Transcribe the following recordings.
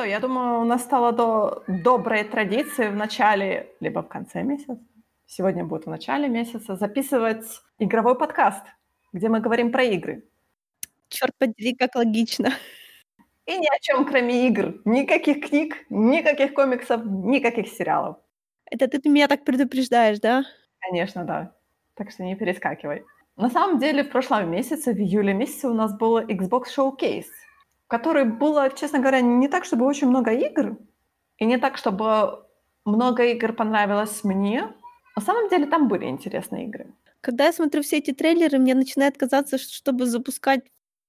что, я думаю, у нас стало до доброй традиции в начале, либо в конце месяца, сегодня будет в начале месяца, записывать игровой подкаст, где мы говорим про игры. Черт подери, как логично. И ни о чем, кроме игр. Никаких книг, никаких комиксов, никаких сериалов. Это ты меня так предупреждаешь, да? Конечно, да. Так что не перескакивай. На самом деле, в прошлом месяце, в июле месяце, у нас был Xbox Showcase, который было, честно говоря, не так, чтобы очень много игр, и не так, чтобы много игр понравилось мне. На самом деле, там были интересные игры. Когда я смотрю все эти трейлеры, мне начинает казаться, что чтобы запускать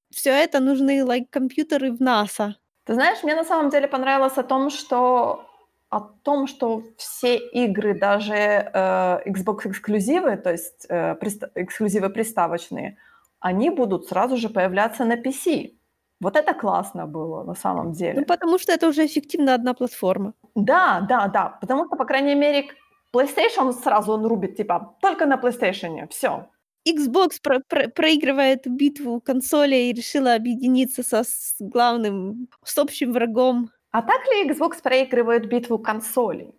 все это, нужны like, компьютеры в НАСА. Ты знаешь, мне на самом деле понравилось о том, что о том, что все игры, даже э, Xbox эксклюзивы, то есть э, приста- эксклюзивы приставочные, они будут сразу же появляться на PC. Вот это классно было на самом деле. Ну, потому что это уже эффективно одна платформа. Да, да, да. Потому что, по крайней мере, PlayStation сразу он рубит, типа, только на PlayStation, все. Xbox про- про- проигрывает битву консолей и решила объединиться со с главным, с общим врагом. А так ли Xbox проигрывает битву консолей?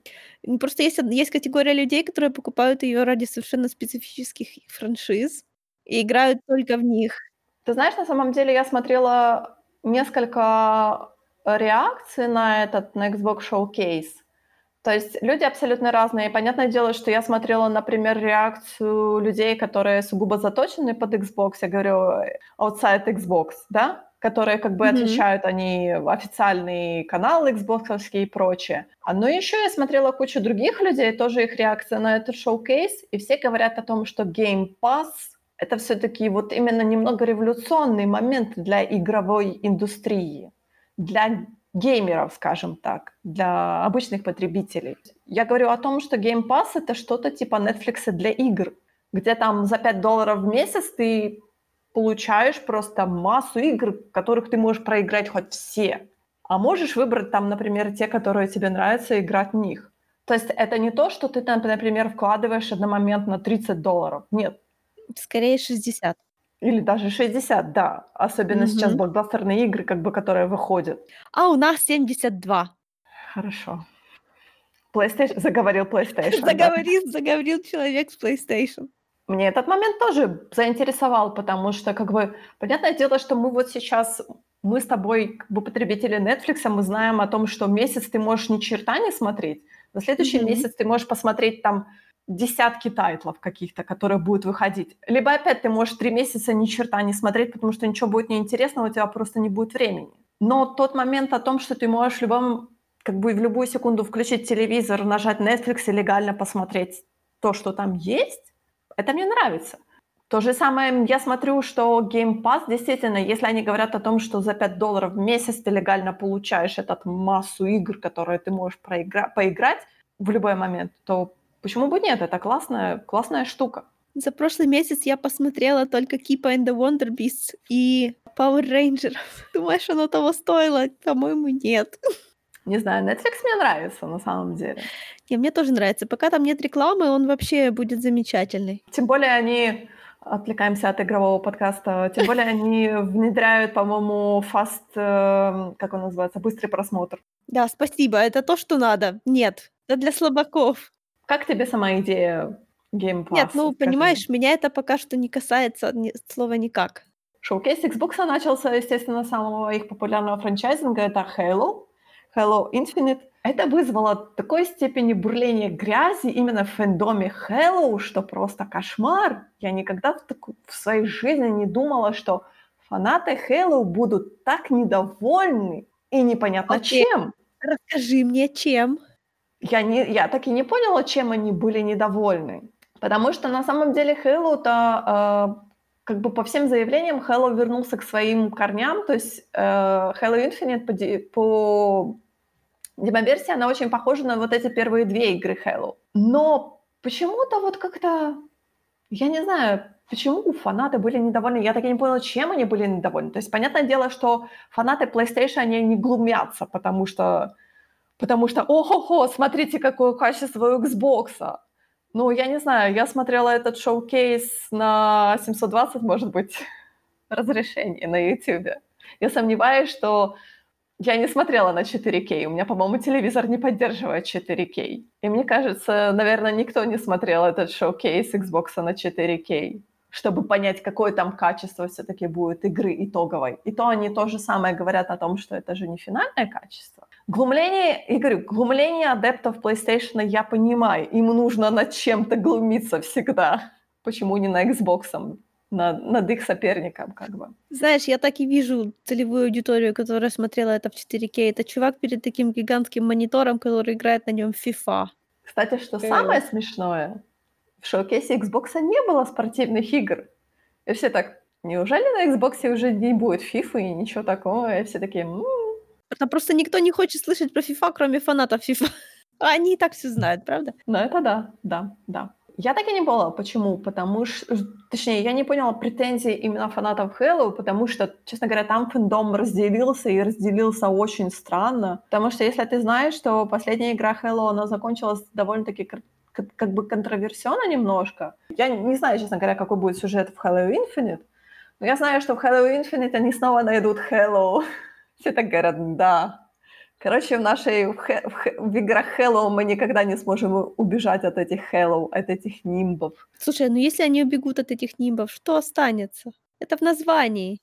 Просто есть, есть категория людей, которые покупают ее ради совершенно специфических франшиз и играют только в них. Ты знаешь, на самом деле я смотрела несколько реакций на этот, на Xbox Showcase. То есть люди абсолютно разные. Понятное дело, что я смотрела, например, реакцию людей, которые сугубо заточены под Xbox, я говорю, outside Xbox, да? которые как бы Мгм. отвечают, они официальный канал Xbox и прочее. А, Но еще я смотрела кучу других людей, тоже их реакция на этот шоу-кейс, и все говорят о том, что Game Pass — это все-таки вот именно немного революционный момент для игровой индустрии, для геймеров, скажем так, для обычных потребителей. Я говорю о том, что Game Pass — это что-то типа Netflix для игр, где там за 5 долларов в месяц ты получаешь просто массу игр, которых ты можешь проиграть хоть все. А можешь выбрать там, например, те, которые тебе нравятся, играть в них. То есть это не то, что ты там, например, вкладываешь одномоментно 30 долларов. Нет. Скорее 60. Или даже 60, да. Особенно сейчас Мгм. блокбастерные игры, как бы, которые выходят. А у нас 72. Хорошо. PlayStation, заговорил PlayStation. да. Заговорил, заговорил человек с PlayStation. Мне этот момент тоже заинтересовал, потому что, как бы, понятное дело, что мы вот сейчас, мы с тобой, как бы, потребители Netflix, мы знаем о том, что месяц ты можешь ни черта не смотреть, на следующий Мгм. месяц ты можешь посмотреть там десятки тайтлов каких-то, которые будут выходить. Либо опять ты можешь три месяца ни черта не смотреть, потому что ничего будет неинтересного, у тебя просто не будет времени. Но тот момент о том, что ты можешь в любом, как бы в любую секунду включить телевизор, нажать Netflix и легально посмотреть то, что там есть, это мне нравится. То же самое я смотрю, что Game Pass, действительно, если они говорят о том, что за 5 долларов в месяц ты легально получаешь этот массу игр, которые ты можешь проигра- поиграть в любой момент, то почему бы нет? Это классная, классная штука. За прошлый месяц я посмотрела только Keepa and the Wonder Beasts и Power Rangers. Думаешь, оно того стоило? По-моему, нет. Не знаю, Netflix мне нравится на самом деле. Не, мне тоже нравится. Пока там нет рекламы, он вообще будет замечательный. Тем более они, отвлекаемся от игрового подкаста, тем более они внедряют, по-моему, fast, э, как он называется, быстрый просмотр. Да, спасибо. Это то, что надо. Нет, это для слабаков. Как тебе сама идея Game Pass? Нет, ну, понимаешь, меня это пока что не касается ни- слова никак. Шоу-кейс Xbox начался, естественно, с самого их популярного франчайзинга, это Halo, Halo Infinite. Это вызвало такой степени бурления грязи именно в фэндоме Halo, что просто кошмар. Я никогда в, таку- в своей жизни не думала, что фанаты Halo будут так недовольны и непонятно Окей. чем. Расскажи мне, чем? Я, не, я так и не поняла, чем они были недовольны. Потому что на самом деле Halo-то, э, как бы по всем заявлениям, Halo вернулся к своим корням. То есть э, Infinite по, ди- по демоверсии, она очень похожа на вот эти первые две игры Halo. Но почему-то вот как-то, я не знаю, почему фанаты были недовольны. Я так и не поняла, чем они были недовольны. То есть понятное дело, что фанаты PlayStation, они не глумятся, потому что Потому что, ого-го, смотрите, какое качество у Xbox. Ну, я не знаю, я смотрела этот шоу-кейс на 720, может быть, разрешение на YouTube. Я сомневаюсь, что Я не смотрела на 4К. У меня, по-моему, телевизор не поддерживает 4К. И мне кажется, наверное, никто не смотрел этот шоу-кейс Xbox на 4К, чтобы понять, какое там качество все-таки будет игры итоговой. И то они то же самое говорят о том, что это же не финальное качество. Глумление, и говорю, глумление адептов PlayStation я понимаю. Им нужно над чем-то глумиться всегда. Почему не на Xbox? над, над их соперником, как бы. Знаешь, я так и вижу целевую аудиторию, которая смотрела это в 4К. Это чувак перед таким гигантским монитором, который играет на нем FIFA. Кстати, что э. самое смешное, в шоу-кейсе Xbox не было спортивных игр. И все так, неужели на Xbox уже не будет FIFA и ничего такого? И все такие, м-м". Потому просто никто не хочет слышать про FIFA, кроме фанатов FIFA. Они и так все знают, правда? Ну, это да, да, да. Я так и не поняла, почему. Потому что, точнее, я не поняла претензий именно фанатов Halo, потому что, честно говоря, там фэндом разделился и разделился очень странно. Потому что если ты знаешь, что последняя игра Halo, она закончилась довольно-таки как бы контроверсионно немножко. Я не знаю, честно говоря, какой будет сюжет в Halo Infinite, но я знаю, что в Halo Infinite они снова найдут Halo. Все так говорят, да, Короче, в нашей в, в, в играх Hello мы никогда не сможем убежать от этих Hello, от этих нимбов. Слушай, ну если они убегут от этих нимбов, что останется? Это в названии.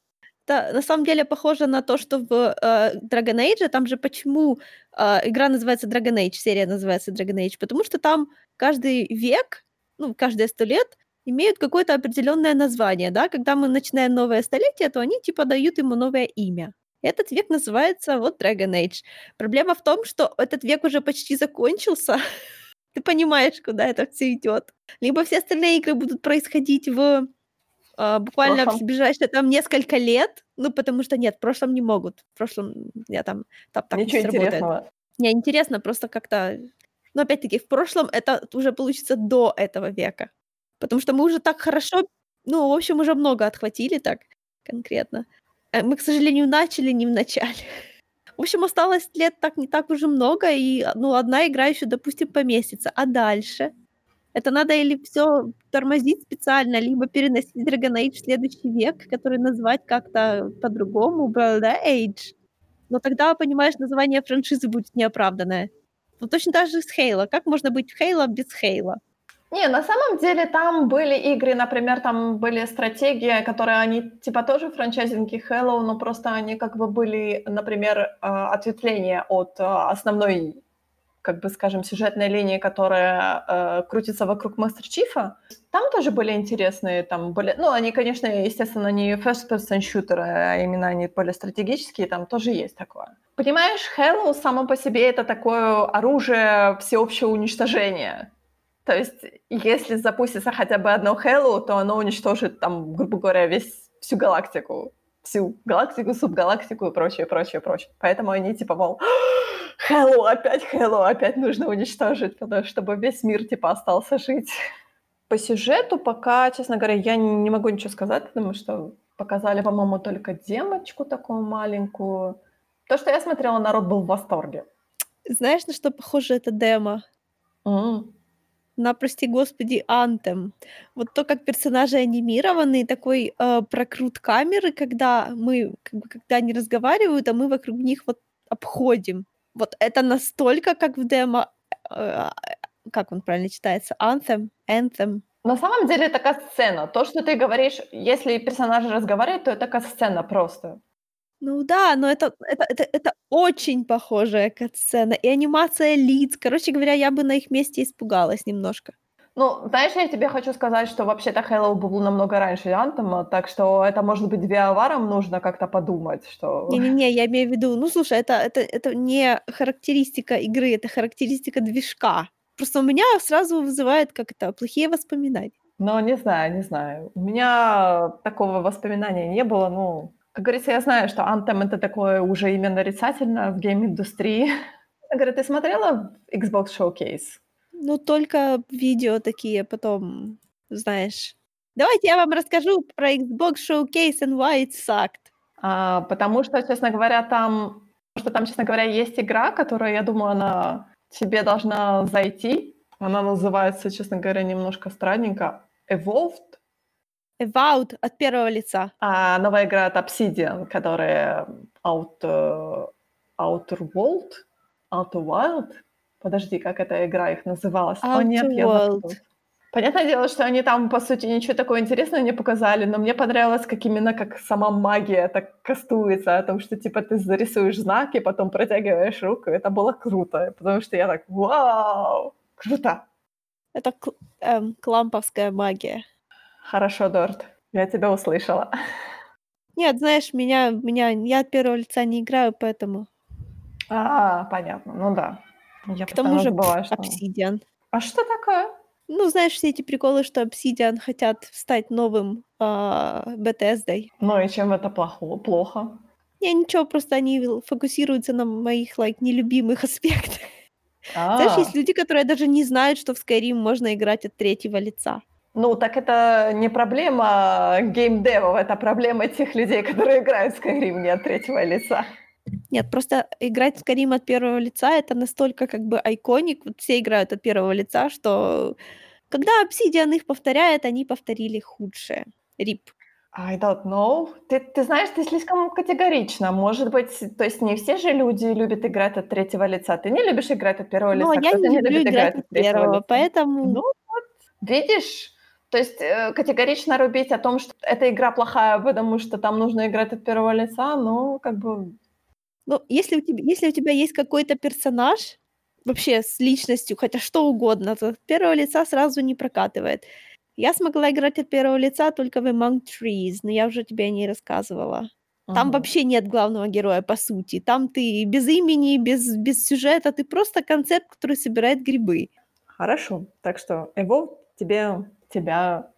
Это на самом деле похоже на то, что в э, Dragon Age, там же почему э, игра называется Dragon Age, серия называется Dragon Age, потому что там каждый век, ну, каждые сто лет имеют какое-то определенное название, да, когда мы начинаем новое столетие, то они типа дают ему новое имя. Этот век называется вот Dragon Age. Проблема в том, что этот век уже почти закончился. Ты понимаешь, куда это все идет. Либо все остальные игры будут происходить в э, буквально в, ближайшие там несколько лет, ну потому что нет, в прошлом не могут. В прошлом я там, там так Ничего не интересного. Не, интересно, просто как-то... Но опять-таки, в прошлом это уже получится до этого века. Потому что мы уже так хорошо, ну, в общем, уже много отхватили так конкретно. Э, мы, к сожалению, начали не в начале. В общем, осталось лет так не так уже много, и ну, одна игра еще, допустим, поместится. А дальше? Это надо или все тормозить специально, либо переносить Dragon Age в следующий век, который назвать как-то по-другому, Blood Age. Но тогда, понимаешь, название франшизы будет неоправданное. Ну, точно так же с Хейла. Как можно быть в Хейла без Хейла? Не, на самом деле там были игры, например, там были стратегии, которые они типа тоже франчайзинги Hello, но просто они как бы были, например, а, ответвления от а, основной, как бы скажем, сюжетной линии, которая э, крутится вокруг Мастер Чифа. Там тоже были интересные, там были, ну, они, конечно, естественно, не first-person шутеры, а именно они более стратегические, там тоже есть такое. Понимаешь, Hello само по себе это такое оружие всеобщего уничтожения то есть, если запустится хотя бы одно Halo, то оно уничтожит, там, грубо говоря, весь, всю галактику. Всю галактику, субгалактику и прочее, прочее, прочее. Поэтому они типа, мол, Halo, опять Halo, опять нужно уничтожить, потому чтобы весь мир, типа, остался жить. По сюжету пока, честно говоря, я не могу ничего сказать, потому что показали, по-моему, только демочку такую маленькую. То, что я смотрела, народ был в восторге. Знаешь, на что похоже это демо? Mm на, прости господи, Anthem. Вот то, как персонажи анимированы, такой э, прокрут камеры, когда мы, как бы, когда они разговаривают, а мы вокруг них вот обходим. Вот это настолько, как в демо, э, как он правильно читается, Anthem, Anthem. На самом деле это касцена. То, что ты говоришь, если персонажи разговаривают, то это касцена просто. Ну да, но это это это это очень похожая кат-сцена, и анимация лиц. Короче говоря, я бы на их месте испугалась немножко. Ну, знаешь, я тебе хочу сказать, что вообще-то Halo был намного раньше Антома, так что это, может быть, Виаварам нужно как-то подумать, что... Не-не-не, я имею в виду, ну, слушай, это, это, это не характеристика игры, это характеристика движка. Просто у меня сразу вызывает, как это, плохие воспоминания. Ну, не знаю, не знаю. У меня такого воспоминания не было, ну, как говорится, я знаю, что Anthem это такое уже имя нарицательно в гейм-индустрии. Говорю, ты смотрела Xbox Showcase? Ну, только видео такие, потом, знаешь. Давайте я вам расскажу про Xbox Showcase and why it sucked. А, потому что, честно говоря, там, что там, честно говоря, есть игра, которая, я думаю, она тебе должна зайти. Она называется, честно говоря, немножко странненько. Evolved Avowed от первого лица. А новая игра от Obsidian, которая от, э, Outer World? Outer Wild? Подожди, как эта игра их называлась? О, Outer нет, я World. забыла. Понятное дело, что они там, по сути, ничего такого интересного не показали, но мне понравилось, как именно как сама магия так кастуется, о том, что, типа, ты зарисуешь знаки, потом протягиваешь руку, это было круто, потому что я так, вау, круто. Это эм, кламповская магия. Хорошо, Дорт, я тебя услышала. Нет, знаешь, меня, меня, я от первого лица не играю, поэтому. А, понятно, ну да. Я К тому же забываю, что... Obsidian. А что такое? Ну, знаешь, все эти приколы, что Obsidian хотят стать новым а, Bethesda. Ну и чем это плохо? плохо? Не, ничего, просто они фокусируются на моих, like, нелюбимых аспектах. Знаешь, А, есть люди, которые даже не знают, что в Skyrim можно играть от третьего лица. Ну так это не проблема геймдевов, это проблема тех людей, которые играют в Skyrim не от третьего лица. Нет, просто играть в Skyrim от первого лица это настолько как бы айконик, вот все играют от первого лица, что когда Obsidian их повторяет, они повторили худшее. Рип. I don't know. Ты, ты знаешь, ты слишком категорично. Может быть, то есть не все же люди любят играть от третьего лица. Ты не любишь играть от первого Но лица, я кто-то не люблю играть от третьего первого, лица. поэтому... Ну вот, видишь? То есть э, категорично рубить о том, что эта игра плохая, потому что там нужно играть от первого лица, ну, как бы... Ну, если у тебя, если у тебя есть какой-то персонаж, вообще с личностью, хотя что угодно, то от первого лица сразу не прокатывает. Я смогла играть от первого лица только в Among Trees, но я уже тебе не рассказывала. Там мгм. вообще нет главного героя, по сути. Там ты без имени, без, без сюжета, ты просто концепт, который собирает грибы. Хорошо. Так что Evolve тебе, тебя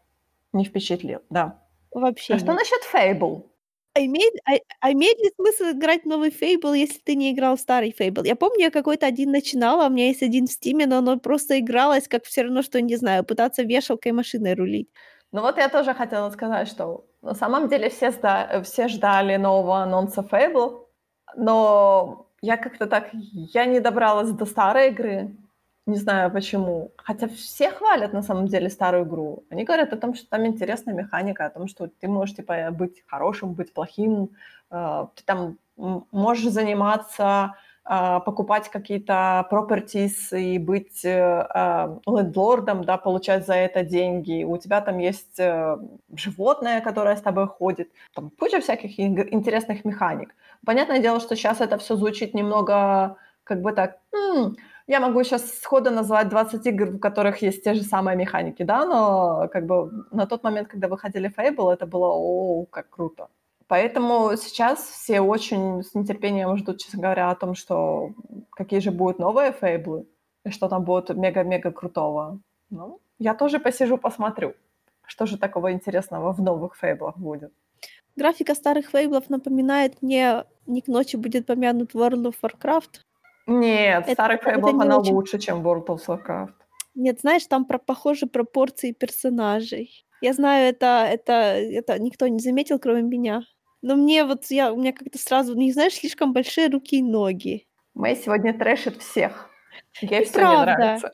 не впечатлил, да. Вообще А что нет. насчет Fable? А имеет, а, а имеет ли смысл играть новый Фейбл, если ты не играл старый Фейбл? Я помню, я какой-то один начинала, у меня есть один в Стиме, но оно просто игралось, как все равно, что, не знаю, пытаться вешалкой машиной рулить. Ну вот я тоже хотела сказать, что на самом деле все, сда- все ждали нового анонса Fable, но я как-то так, я не добралась до старой игры, не знаю почему. Хотя все хвалят на самом деле старую игру. Они говорят о том, что там интересная механика, о том, что ты можешь типа быть хорошим, быть плохим, э, ты там можешь заниматься, э, покупать какие-то properties и быть э, э, лендлордом, да, получать за это деньги. У тебя там есть э, животное, которое с тобой ходит, там куча всяких ин- интересных механик. Понятное дело, что сейчас это все звучит немного как бы так, «М, я могу сейчас сходу назвать 20 игр, в которых есть те же самые механики, да, но как бы на тот момент, когда выходили Fable, это было, о, как круто. Поэтому сейчас все очень с нетерпением ждут, честно говоря, о том, что какие же будут новые Фейблы, и что там будет мега-мега крутого. Ну, я тоже посижу, посмотрю, что же такого интересного в новых Фейблах будет. Графика старых Фейблов напоминает мне, не к ночи будет помянут World of Warcraft. Нет, Это- старых Фейблов она очень- лучше, чем World of Warcraft. Нет, знаешь, там про похожи пропорции персонажей. Я знаю, это, это, это никто не заметил, кроме меня. Но мне вот, я, у меня как-то сразу, не знаешь, слишком большие руки и ноги. Мэй сегодня трэшит всех. Ей все не нравится.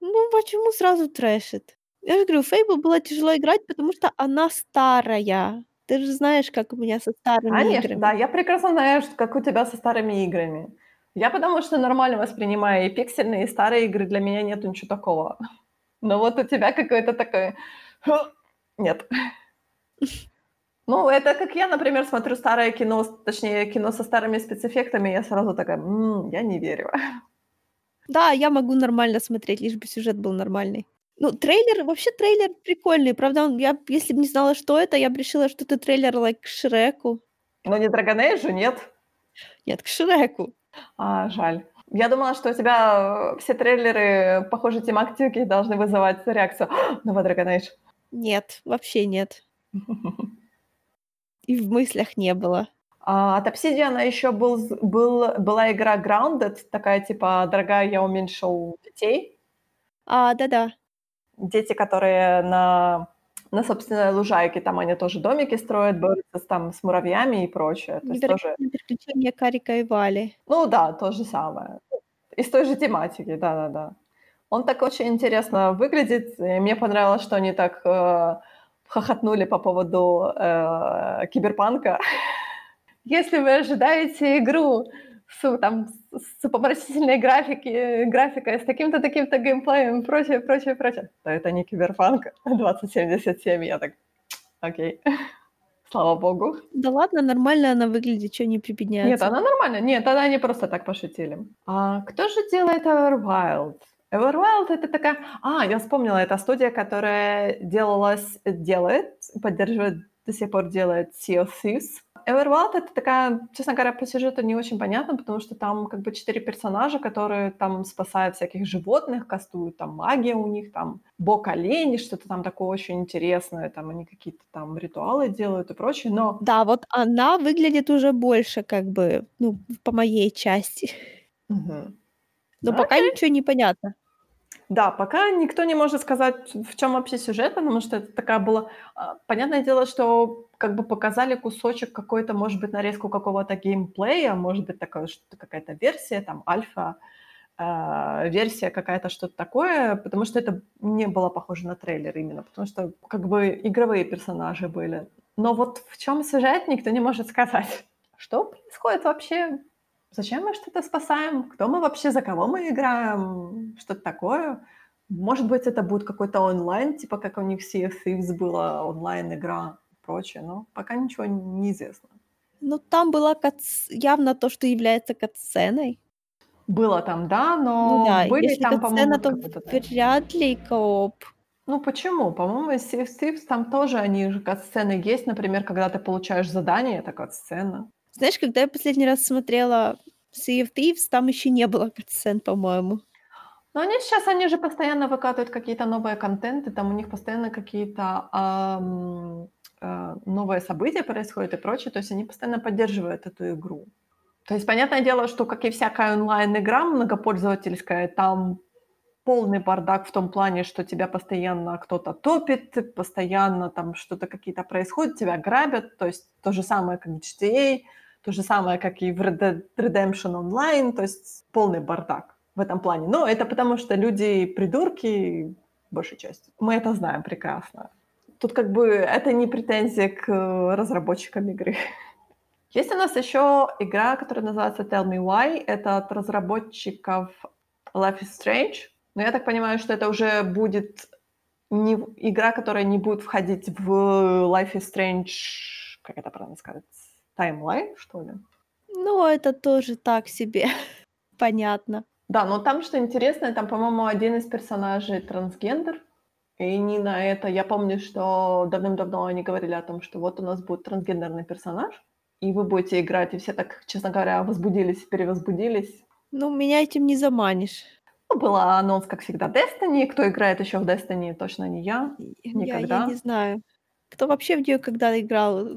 Ну, почему сразу трэшит? Я же говорю, Fable было тяжело играть, потому что она старая. Ты же знаешь, как у меня со старыми Конечно, играми. да, я прекрасно знаю, как у тебя со старыми играми. Я потому что нормально воспринимаю и пиксельные, и старые игры, для меня нету ничего такого. Но вот у тебя какой-то такой... «Ху!» Нет. Ну, это как я, например, смотрю старое кино, точнее, кино со старыми спецэффектами, я сразу такая, «М, я не верю. Да, я могу нормально смотреть, лишь бы сюжет был нормальный. Ну, трейлер, вообще трейлер прикольный. Правда, он, я, если бы не знала, что это, я бы решила, что это трейлер like, к Шреку. Но не Dragon Age, нет. Нет, к Шреку. А, жаль. Я думала, что у тебя э, все трейлеры, похоже, тематики должны вызывать реакцию. «А, Новый Dragon Age. Нет, вообще нет. И в мыслях не было. А, от Obsidian еще был, был, была игра Grounded, такая типа «Дорогая, я уменьшил детей». А, да-да. Дети, которые на, на собственной лужайке, там они тоже домики строят, борются с, там, с муравьями и прочее. То есть тоже, приключения Карика и Вали. ну да, то же самое. Из той же тематики, да-да-да. Он так очень интересно выглядит. И мне понравилось, что они так э, хохотнули по поводу э, киберпанка. Если вы ожидаете игру с, там, с попросительной графики, графикой, с таким-то, таким-то геймплеем и прочее, прочее, прочее. То это не киберпанк 2077. Я так, окей. Слава богу. Да ладно, нормально она выглядит, что не припедняется. Нет, она нормально. Нет, тогда они просто так пошутили. А кто же делает Everwild? Everwild это такая... А, я вспомнила, это студия, которая делалась, делает, поддерживает, до сих пор делает Sea of Thieves. Everwild это такая, честно говоря, по сюжету не очень понятно, потому что там как бы четыре персонажа, которые там спасают всяких животных, кастуют, там магия у них, там бог олени, что-то там такое очень интересное, там они какие-то там ритуалы делают и прочее, но... Да, вот она выглядит уже больше как бы, ну, по моей части. Угу. Но okay. пока ничего не понятно. Да, пока никто не может сказать, в чем вообще сюжет, потому что это такая была... А, понятное дело, что как бы показали кусочек какой-то, может быть, нарезку какого-то геймплея, может быть, такая какая-то версия, там, альфа, э, версия какая-то, что-то такое, потому что это не было похоже на трейлер именно, потому что как бы игровые персонажи были. Но вот в чем сюжет, никто не может сказать. Что происходит вообще? Зачем мы что-то спасаем? Кто мы вообще, за кого мы играем? Что-то такое? Может быть, это будет какой-то онлайн, типа как у них Sea of Thieves была онлайн-игра прочее, но пока ничего не известно. Ну, там была кац... явно то, что является катсценой. Было там, да, но ну, да. были Если там, по-моему, то вряд ли кооп. Ну почему? По-моему, из Sea Thieves там тоже они же кат-сцены есть. Например, когда ты получаешь задание, это кат-сцена. Знаешь, когда я последний раз смотрела Sea of Thieves, там еще не было кат-сцен, по-моему. Но они сейчас, они же постоянно выкатывают какие-то новые контенты, там у них постоянно какие-то эм, э, новые события происходят и прочее, то есть они постоянно поддерживают эту игру. То есть, понятное дело, что, как и всякая онлайн-игра многопользовательская, там полный бардак в том плане, что тебя постоянно кто-то топит, постоянно там что-то какие-то происходит, тебя грабят, то есть то же самое, как в GTA, то же самое, как и в Red Dead Redemption Online, то есть полный бардак в этом плане. Но это потому, что люди придурки, большей части. Мы это знаем прекрасно. Тут как бы это не претензия к разработчикам игры. Есть у нас еще игра, которая называется Tell Me Why. Это от разработчиков Life is Strange. Но я так понимаю, что это уже будет не игра, которая не будет входить в Life is Strange, как это правильно сказать, таймлайн, что ли? Ну, это тоже так себе. Понятно. Да, но там что интересно, там, по-моему, один из персонажей трансгендер. И не на это. Я помню, что давным-давно они говорили о том, что вот у нас будет трансгендерный персонаж, и вы будете играть, и все так, честно говоря, возбудились, перевозбудились. Ну, меня этим не заманишь. Ну, был анонс, как всегда, Destiny. Кто играет еще в Destiny, точно не я. Никогда. Я, я не знаю. Кто вообще в нее когда играл?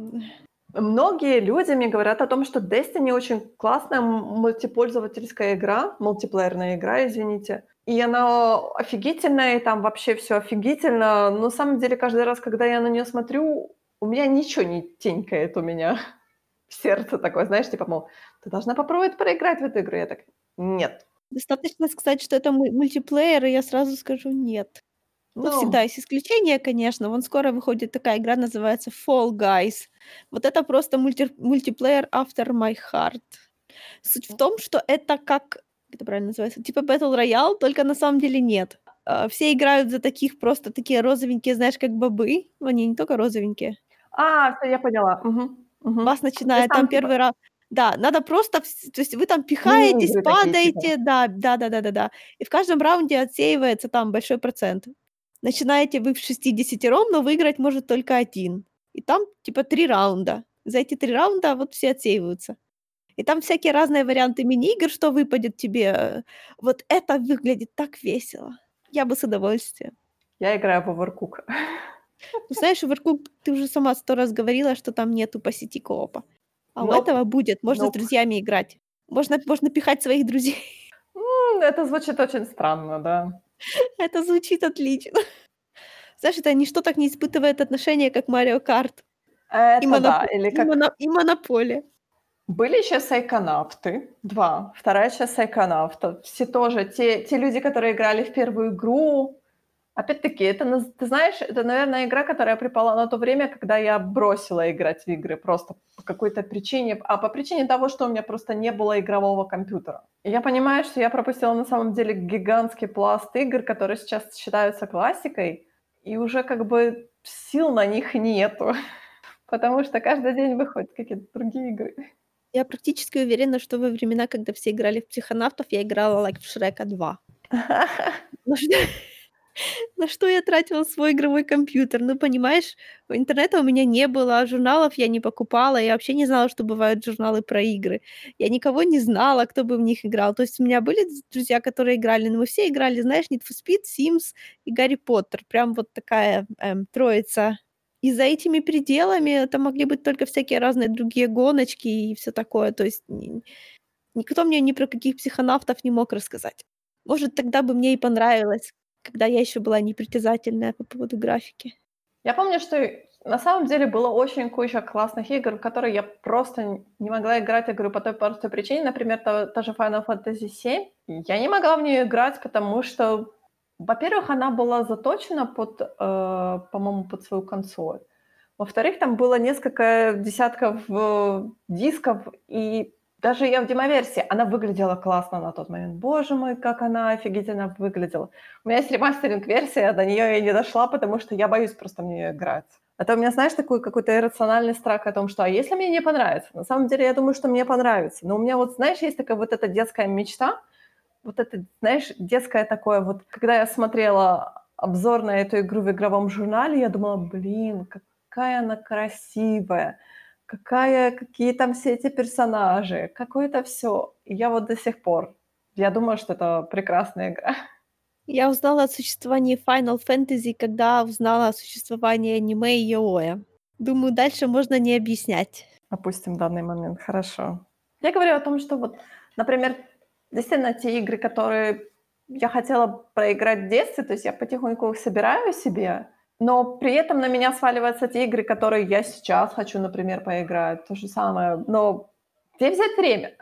Многие люди мне говорят о том, что Destiny очень классная мультипользовательская игра, мультиплеерная игра, извините. И она офигительная, и там вообще все офигительно. Но на самом деле каждый раз, когда я на нее смотрю, у меня ничего не тенькает у меня в сердце такое, знаешь, типа, мол, ты должна попробовать проиграть в эту игру. Я так, нет. Достаточно сказать, что это мультиплеер, и я сразу скажу нет. Ну, ну, всегда есть исключения, конечно. Вон скоро выходит такая игра, называется Fall Guys. Вот это просто мульти мультиплеер After My Heart. Суть в том, что это как... Это правильно называется? Типа Battle Royale, только на самом деле нет. А, все играют за таких просто такие розовенькие, знаешь, как бобы. Они не только розовенькие. А, все, я поняла. Угу. Угу. Вас начинает там, там первый типа... раз... Да, надо просто, то есть вы там пихаетесь, ну, падаете, такие, типа. да, да, да, да, да, да. И в каждом раунде отсеивается там большой процент. Начинаете вы в 60 но выиграть может только один. И там типа три раунда. За эти три раунда вот все отсеиваются. И там всякие разные варианты мини-игр, что выпадет тебе. Вот это выглядит так весело. Я бы с удовольствием. Я играю в Overcook. Ну, знаешь, Overcook, ты уже сама сто раз говорила, что там нету по сети коопа. А nope. у этого будет. Можно nope. с друзьями играть. Можно, можно пихать своих друзей. Mm, это звучит очень странно, да. Это звучит отлично. Знаешь, это ничто так не испытывает отношения, как Марио Карт. Это и, моноп... да, или как... и, моно... и Монополия. Были еще сайконавты, два. Вторая часть сайконавтов. Все тоже, те, те люди, которые играли в первую игру, Опять-таки, это, ты знаешь, это, наверное, игра, которая припала на то время, когда я бросила играть в игры просто по какой-то причине, а по причине того, что у меня просто не было игрового компьютера. И я понимаю, что я пропустила на самом деле гигантский пласт игр, которые сейчас считаются классикой, и уже как бы сил на них нету, потому что каждый день выходят какие-то другие игры. Я практически уверена, что во времена, когда все играли в психонавтов, я играла like в Шрека 2. Ну что на что я тратила свой игровой компьютер? Ну, понимаешь, интернета у меня не было, журналов я не покупала, я вообще не знала, что бывают журналы про игры. Я никого не знала, кто бы в них играл. То есть у меня были друзья, которые играли, но мы все играли, знаешь, Need for Speed, Sims и Гарри Поттер. Прям вот такая эм, троица. И за этими пределами это могли быть только всякие разные другие гоночки и все такое. То есть ни- никто мне ни про каких психонавтов не мог рассказать. Может, тогда бы мне и понравилось когда я еще была непритязательная по поводу графики. Я помню, что на самом деле было очень куча классных игр, в которые я просто не могла играть, я говорю, по той простой причине, например, та, та же Final Fantasy VII, я не могла в нее играть, потому что, во-первых, она была заточена под, э, по-моему, под свою консоль. Во-вторых, там было несколько десятков э, дисков, и даже я в демоверсии, она выглядела классно на тот момент. Боже мой, как она офигительно выглядела. У меня есть ремастеринг-версия, до нее я не дошла, потому что я боюсь просто в нее играть. Это у меня, знаешь, такой какой-то иррациональный страх о том, что а если мне не понравится? На самом деле, я думаю, что мне понравится. Но у меня вот, знаешь, есть такая вот эта детская мечта, вот это, знаешь, детское такое вот, когда я смотрела обзор на эту игру в игровом журнале, я думала, блин, какая она красивая какая, какие там все эти персонажи, какое-то все. я вот до сих пор, я думаю, что это прекрасная игра. Я узнала о существовании Final Fantasy, когда узнала о существовании аниме и Йоя. Думаю, дальше можно не объяснять. Опустим данный момент, хорошо. Я говорю о том, что вот, например, действительно те игры, которые я хотела проиграть в детстве, то есть я потихоньку их собираю себе, но при этом на меня сваливаются те игры, которые я сейчас хочу, например, поиграть. То же самое. Но где взять время?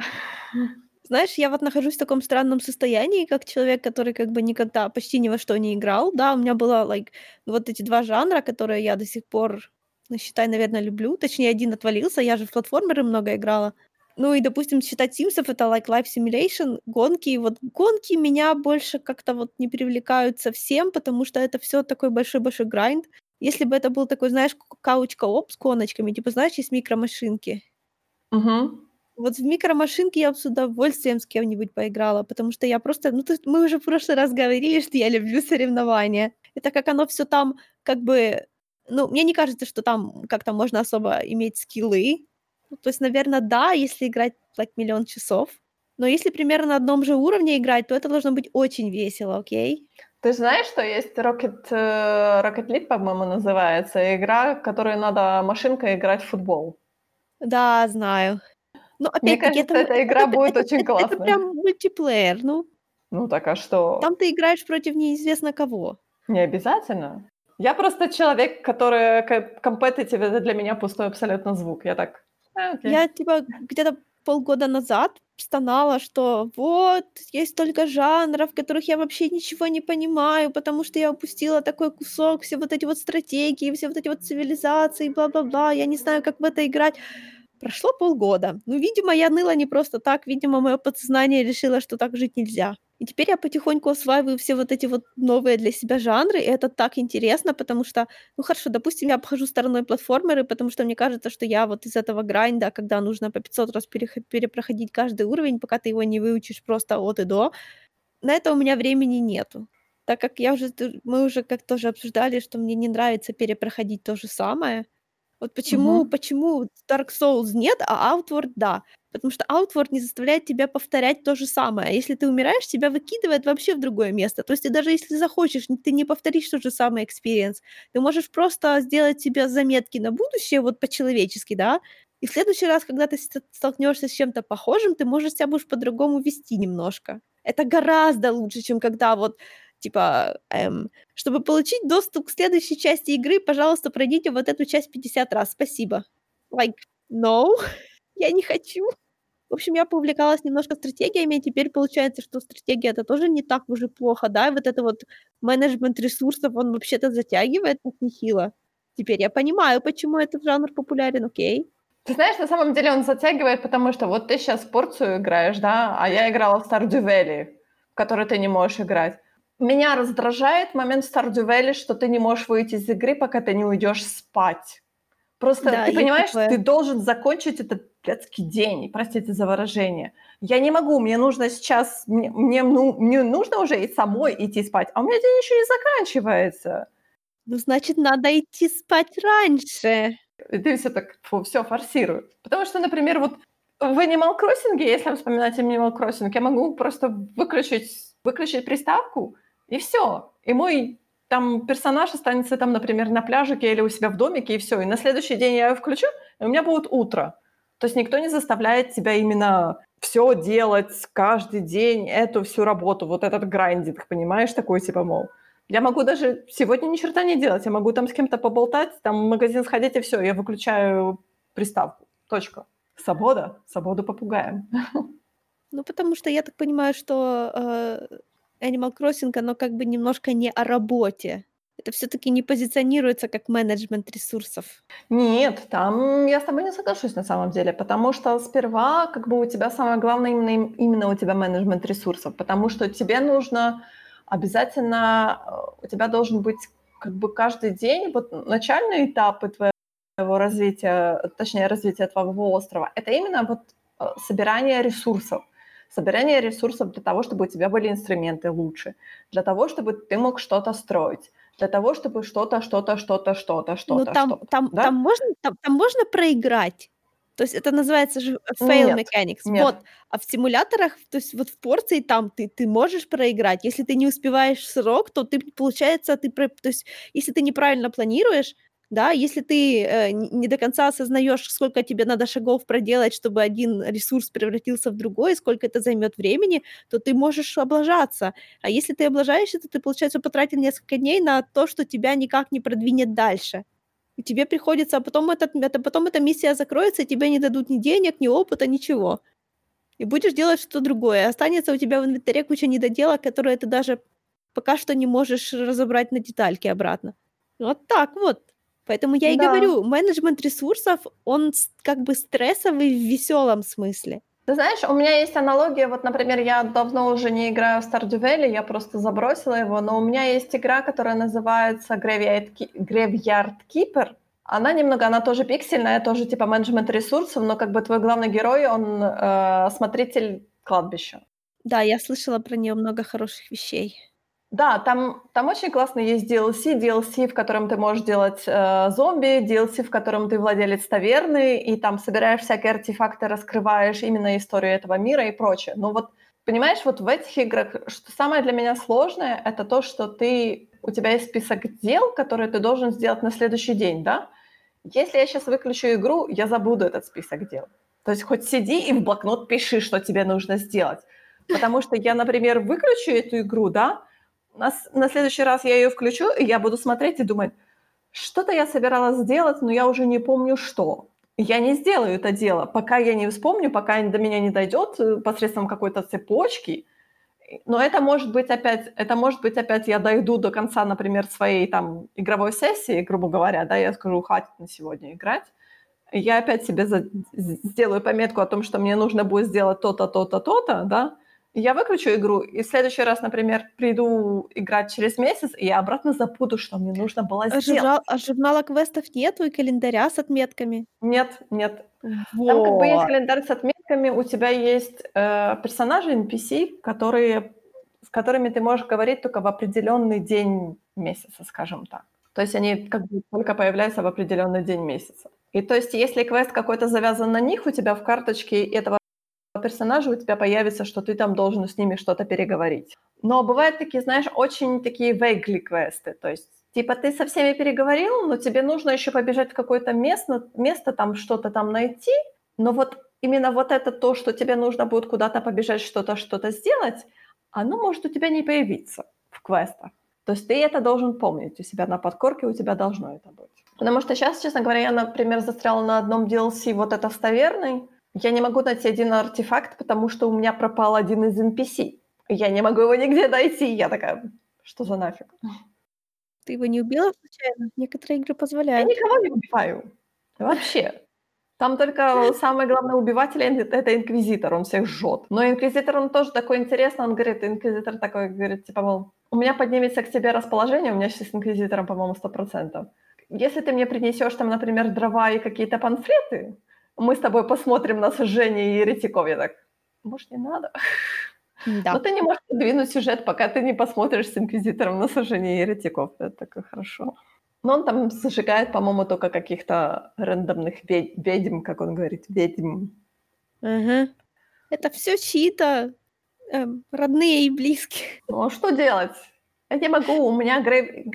Знаешь, я вот нахожусь в таком странном состоянии, как человек, который как бы никогда почти ни во что не играл. Да, у меня было like, вот эти два жанра, которые я до сих пор, ну, считай, наверное, люблю. Точнее, один отвалился, я же в платформеры много играла. Ну и, допустим, считать Симсов это like Life Simulation, гонки. Вот гонки меня больше как-то вот не привлекают совсем, потому что это все такой большой-большой грайнд. Если бы это был такой, знаешь, couch co-op с гоночками, типа, знаешь, есть микромашинки. Угу. Вот в микромашинке я бы с удовольствием с кем-нибудь поиграла, потому что я просто... Ну, ты, мы уже в прошлый раз говорили, что я люблю соревнования. Это как оно все там как бы... Ну, мне не кажется, что там как-то можно особо иметь скиллы, ну, то есть, наверное, да, если играть like, миллион часов. Но если примерно на одном же уровне играть, то это должно быть очень весело, окей? Ты знаешь, что есть Rocket, э, Rocket League, по-моему, называется, игра, в которой надо машинкой играть в футбол. Да, знаю. Но опять Мне кажется, это, эта игра это, будет это, очень это, классной. Это прям мультиплеер, ну. Ну так а что? Там ты играешь против неизвестно кого. Не обязательно. Я просто человек, который компетитив, это для меня пустой абсолютно звук. Я так, Okay. Я типа где-то полгода назад стонала, что вот, есть столько жанров, в которых я вообще ничего не понимаю, потому что я упустила такой кусок, все вот эти вот стратегии, все вот эти вот цивилизации, бла-бла-бла, я не знаю, как в это играть. Прошло полгода. Ну, видимо, я ныла не просто так, видимо, мое подсознание решило, что так жить нельзя. И теперь я потихоньку осваиваю все вот эти вот новые для себя жанры, и это так интересно, потому что, ну хорошо, допустим, я обхожу стороной платформеры, потому что мне кажется, что я вот из этого грайнда, когда нужно по 500 раз перепроходить каждый уровень, пока ты его не выучишь просто от и до, на это у меня времени нету. Так как я уже, мы уже как тоже обсуждали, что мне не нравится перепроходить то же самое. Вот почему, угу. почему Dark Souls нет, а Outward да. Потому что Outward не заставляет тебя повторять то же самое. Если ты умираешь, тебя выкидывает вообще в другое место. То есть ты даже если захочешь, ты не повторишь тот же самый experience. Ты можешь просто сделать себе заметки на будущее, вот по-человечески, да, и в следующий раз, когда ты столкнешься с чем-то похожим, ты можешь себя будешь по-другому вести немножко. Это гораздо лучше, чем когда вот типа, эм, чтобы получить доступ к следующей части игры, пожалуйста, пройдите вот эту часть 50 раз, спасибо. Like, no, я не хочу. В общем, я поувлекалась немножко стратегиями, и теперь получается, что стратегия это тоже не так уже плохо, да, и вот это вот менеджмент ресурсов, он вообще-то затягивает так нехило. Теперь я понимаю, почему этот жанр популярен, окей. Ты знаешь, на самом деле он затягивает, потому что вот ты сейчас порцию играешь, да, а я играла в Stardew Valley, в который ты не можешь играть. Меня раздражает момент в Stardew Valley, что ты не можешь выйти из игры, пока ты не уйдешь спать. Просто Да, ты понимаешь, такое. ты должен закончить этот блядский день, простите за выражение. Я не могу, мне нужно сейчас, мне, мне, ну, мне нужно уже и самой идти спать, а у меня день еще не заканчивается. Ну, значит, надо идти спать раньше. И ты все так, все, форсирую. Потому что, например, вот в Animal Crossing, если вспоминать Animal Crossing, я могу просто выключить, выключить приставку, и все. И мой там персонаж останется там, например, на пляжике или у себя в домике, и все. И на следующий день я ее включу, и у меня будет утро. То есть никто не заставляет тебя именно все делать каждый день, эту всю работу, вот этот грандинг, понимаешь, такой типа, мол, я могу даже сегодня ни черта не делать, я могу там с кем-то поболтать, там в магазин сходить, и все, я выключаю приставку. Точка. Свобода, свободу попугаем. Ну, потому что я так понимаю, что э, Animal Crossing, оно как бы немножко не о работе. Это все-таки не позиционируется как менеджмент ресурсов. Нет, там я с тобой не соглашусь на самом деле, потому что сперва как бы у тебя самое главное именно, именно у тебя менеджмент ресурсов, потому что тебе нужно обязательно, э, у тебя должен быть как бы каждый день, вот начальные этапы твоего развития, точнее развития твоего острова, это именно вот э, собирание ресурсов. Собирание ресурсов для того, чтобы у тебя были инструменты лучше, для того, чтобы ты мог что-то строить, для того, чтобы что-то, что-то, что-то, что-то, Ну, что-то, там, что-то. там, да? там, можно, там, там можно проиграть. То есть это называется же fail Нет, mechanics. нет. Вот. А в симуляторах, то есть вот в порции там ты, ты можешь проиграть. Если ты не успеваешь срок, то ты, получается, ты, то есть если ты неправильно планируешь, да, если ты э, не до конца осознаешь, сколько тебе надо шагов проделать, чтобы один ресурс превратился в другой, сколько это займет времени, то ты можешь облажаться. А если ты облажаешься, то ты, получается, потратил несколько дней на то, что тебя никак не продвинет дальше. И тебе приходится, а потом, этот, это, потом эта миссия закроется, и тебе не дадут ни денег, ни опыта, ничего. И будешь делать что-то другое. Останется у тебя в инвентаре куча недоделок, которые ты даже пока что не можешь разобрать на детальки обратно. Вот так вот. Поэтому я и Да. говорю, менеджмент ресурсов, он как бы стрессовый в веселом смысле. Ты знаешь, у меня есть аналогия. Вот, например, я давно уже не играю в Stardew Valley, я просто забросила его, но у меня есть игра, которая называется Graveyard, Graveyard Keeper. Она немного, она тоже пиксельная, тоже типа менеджмент ресурсов, но как бы твой главный герой, он э, смотритель кладбища. Да, я слышала про нее много хороших вещей. Да, там, там очень классно есть DLC, DLC, в котором ты можешь делать э, зомби, DLC, в котором ты владелец таверны, и там собираешь всякие артефакты, раскрываешь именно историю этого мира и прочее. Но вот, понимаешь, вот в этих играх, что самое для меня сложное, это то, что ты, у тебя есть список дел, которые ты должен сделать на следующий день, да? Если я сейчас выключу игру, я забуду этот список дел. То есть хоть сиди и в блокнот пиши, что тебе нужно сделать. Потому что я, например, выключу эту игру, да, на, на следующий раз я ее включу, и я буду смотреть и думать, что-то я собиралась сделать, но я уже не помню что. Я не сделаю это дело, пока я не вспомню, пока до меня не дойдет э, посредством какой-то цепочки. Но это может быть опять, это может быть опять я дойду до конца, например, своей там игровой сессии, грубо говоря, да, я скажу, хватит на сегодня играть. Я опять себе за- сделаю пометку о том, что мне нужно будет сделать то-то, то-то, то-то, да, я выключу игру, и в следующий раз, например, приду играть через месяц, и я обратно забуду, что мне нужно было А, сделать. журнал- а журнала квестов нету и календаря с отметками. Нет, нет. Там как бы есть Вот. календарь с отметками, у тебя есть э, персонажи NPC, которые, с которыми ты можешь говорить только в определенный день месяца, скажем так. То есть они как бы только появляются в определенный день месяца. И то есть если квест какой-то завязан на них, у тебя в карточке этого персонажа у тебя появится, что ты там должен с ними что-то переговорить. Но бывают такие, знаешь, очень такие vaguely квесты, то есть типа ты со всеми переговорил, но тебе нужно еще побежать в какое-то место, место там что-то там найти, но вот именно вот это то, что тебе нужно будет куда-то побежать, что-то, что-то сделать, оно может у тебя не появиться в квестах. То есть ты это должен помнить у себя на подкорке, у тебя должно это быть. Потому что сейчас, честно говоря, я, например, застряла на одном DLC вот это с таверной. Я не могу найти один артефакт, потому что у меня пропал один из NPC. Я не могу его нигде найти. Я такая, что за нафиг? Ты его не убила случайно? Некоторые игры Я позволяют. никого не убиваю. Вообще. Там только самый главный убиватель — это инквизитор, он всех жжет. Но инквизитор, он тоже такой интересный, он говорит, инквизитор такой, говорит, типа, мол, у меня поднимется к тебе расположение, у меня сейчас с инквизитором, по-моему, 100%. Если ты мне принесешь там, например, дрова и какие-то панфлеты, мы с тобой посмотрим на сожжение еретиков. Я так, может, не надо? Да. Но ты не можешь двинуть сюжет, пока ты не посмотришь с Инквизитором на сожжение еретиков. Это такое хорошо. Но он там зажигает, по-моему, только каких-то рандомных вед- ведьм, как он говорит, ведьм. Ага. Это все чьи-то эм, родные и близкие. Ну а что делать? Я не могу, у меня грей...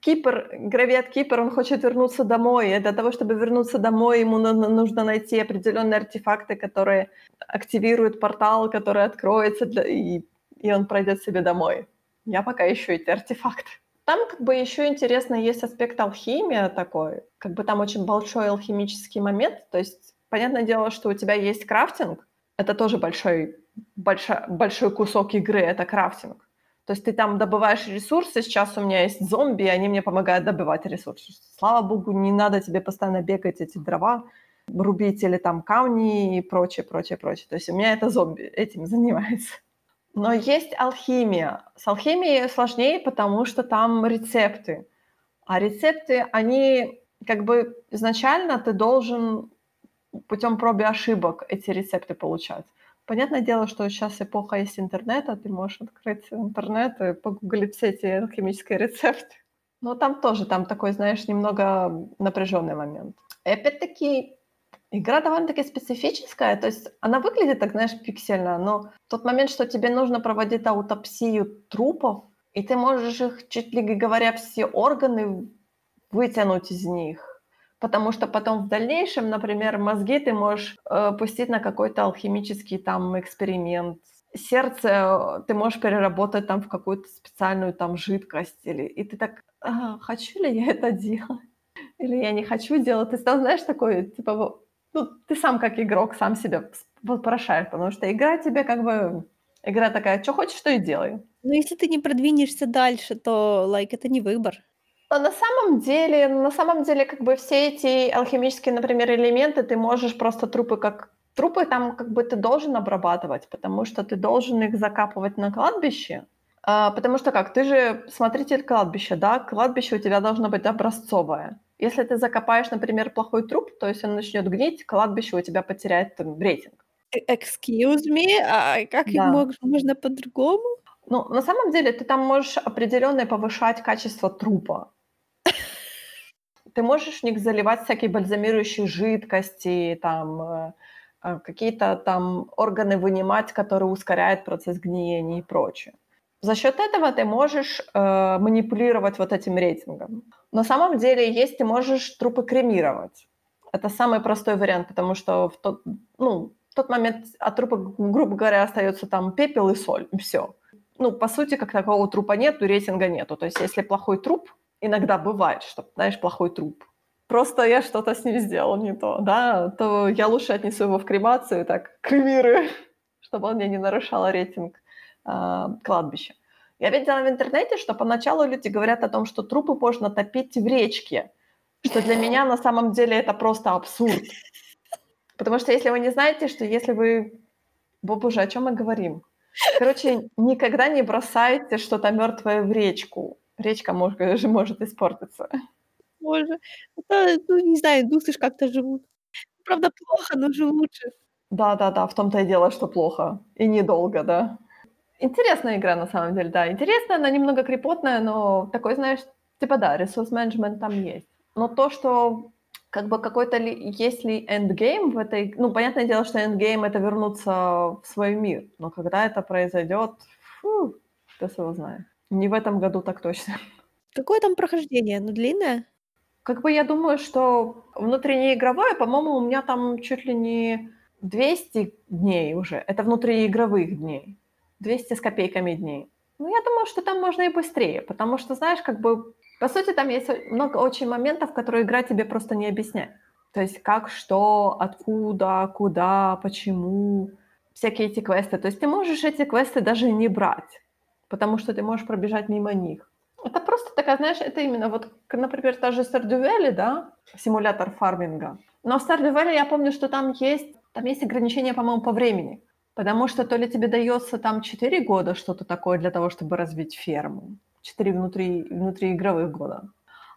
Кипр, Гравиат Кипр, он хочет вернуться домой. И для того, чтобы вернуться домой, ему нужно найти определенные артефакты, которые активируют портал, который откроется, для... и... и он пройдет себе домой. Я пока ищу эти артефакты. Там как бы еще интересно есть аспект алхимия такой, как бы там очень большой алхимический момент, то есть понятное дело, что у тебя есть крафтинг, это тоже большой, большой, большой кусок игры, это крафтинг. То есть ты там добываешь ресурсы, сейчас у меня есть зомби, они мне помогают добывать ресурсы. Слава богу, не надо тебе постоянно бегать эти дрова, рубить или там камни и прочее, прочее, прочее. То есть у меня это зомби этим занимается. Но есть алхимия. С алхимией сложнее, потому что там рецепты. А рецепты, они как бы изначально ты должен путем проб и ошибок эти рецепты получать. Понятное дело, что сейчас эпоха есть интернета, ты можешь открыть интернет и погуглить все эти алхимические рецепты. Но там тоже, там такой, знаешь, немного напряженный момент. И опять-таки, игра довольно-таки специфическая, то есть она выглядит так, знаешь, пиксельно, но тот момент, что тебе нужно проводить аутопсию трупов, и ты можешь их, чуть ли говоря, все органы вытянуть из них, потому что потом в дальнейшем, например, мозги ты можешь э, пустить на какой-то алхимический там эксперимент. Сердце э, ты можешь переработать там в какую-то специальную там жидкость. Или, и ты так, ага, хочу ли я это делать? Или я не хочу делать. Ты стал, знаешь, такой, типа, ну, ты сам как игрок, сам себя вопрошаешь, потому что игра тебе как бы... Игра такая, что хочешь, то и делай. Но если ты не продвинешься дальше, то, like, это не выбор. А на самом деле, на самом деле, как бы все эти алхимические, например, элементы, ты можешь просто трупы как трупы там как бы ты должен обрабатывать, потому что ты должен их закапывать на кладбище. А, потому что как, ты же смотритель кладбища, да, кладбище у тебя должно быть образцовое. Если ты закопаешь, например, плохой труп, то есть он начнет гнить, кладбище у тебя потеряет там, рейтинг. Э, Excuse me, а как Да. мож- можно по-другому? Ну, на самом деле, ты там можешь определенно повышать качество трупа. Ты можешь в них заливать всякие бальзамирующие жидкости, там, э, э, какие-то там органы вынимать, которые ускоряют процесс гниения и прочее. За счет этого ты можешь э, манипулировать вот этим рейтингом. На самом деле есть, ты можешь трупы кремировать. Это самый простой вариант, потому что в тот, ну, в тот момент от трупа, грубо говоря, остается там пепел и соль, и все. Ну, по сути, как такого трупа нету, рейтинга нету. То есть если плохой труп, иногда бывает, что, знаешь, плохой труп. Просто я что-то с ним сделал не то, да, то я лучше отнесу его в кремацию, так, кремирую, чтобы он мне не нарушал рейтинг э, кладбища. Я видела в интернете, что поначалу люди говорят о том, что трупы можно топить в речке, что для меня на самом деле это просто абсурд. Потому что если вы не знаете, что если вы... О, боже, о чем мы говорим? Короче, никогда не бросайте что-то мертвое в речку. Речка может, же может испортиться. Боже, это, ну, не знаю, дусы ж как-то живут. Правда, плохо, но же лучше. Да-да-да, в том-то и дело, что плохо. И недолго, да. Интересная игра, на самом деле, да. Интересная, она немного крепотная, но такой, знаешь, типа, да, resource management там есть. Но то, что как бы какой-то ли, есть ли endgame в этой... Ну, понятное дело, что endgame — это вернуться в свой мир. Но когда это произойдет, фу, кто его знает. Не в этом году так точно. Какое там прохождение? Ну, длинное? Как бы я думаю, что внутреннеигровое, по-моему, у меня там чуть ли не 200 дней уже. Это внутриигровых дней. 200 с копейками дней. Ну, я думаю, что там можно и быстрее, потому что, знаешь, как бы, по сути, там есть много очень моментов, которые игра тебе просто не объясняет. То есть как, что, откуда, куда, почему, всякие эти квесты. То есть ты можешь эти квесты даже не брать, потому что ты можешь пробежать мимо них. Это просто такая, знаешь, это именно вот, например, та же Stardew Valley, да, симулятор фарминга. Но в Stardew Valley я помню, что там есть, там есть ограничения, по-моему, по времени. Потому что то ли тебе дается там 4 года что-то такое для того, чтобы развить ферму. 4 внутри, внутриигровых года.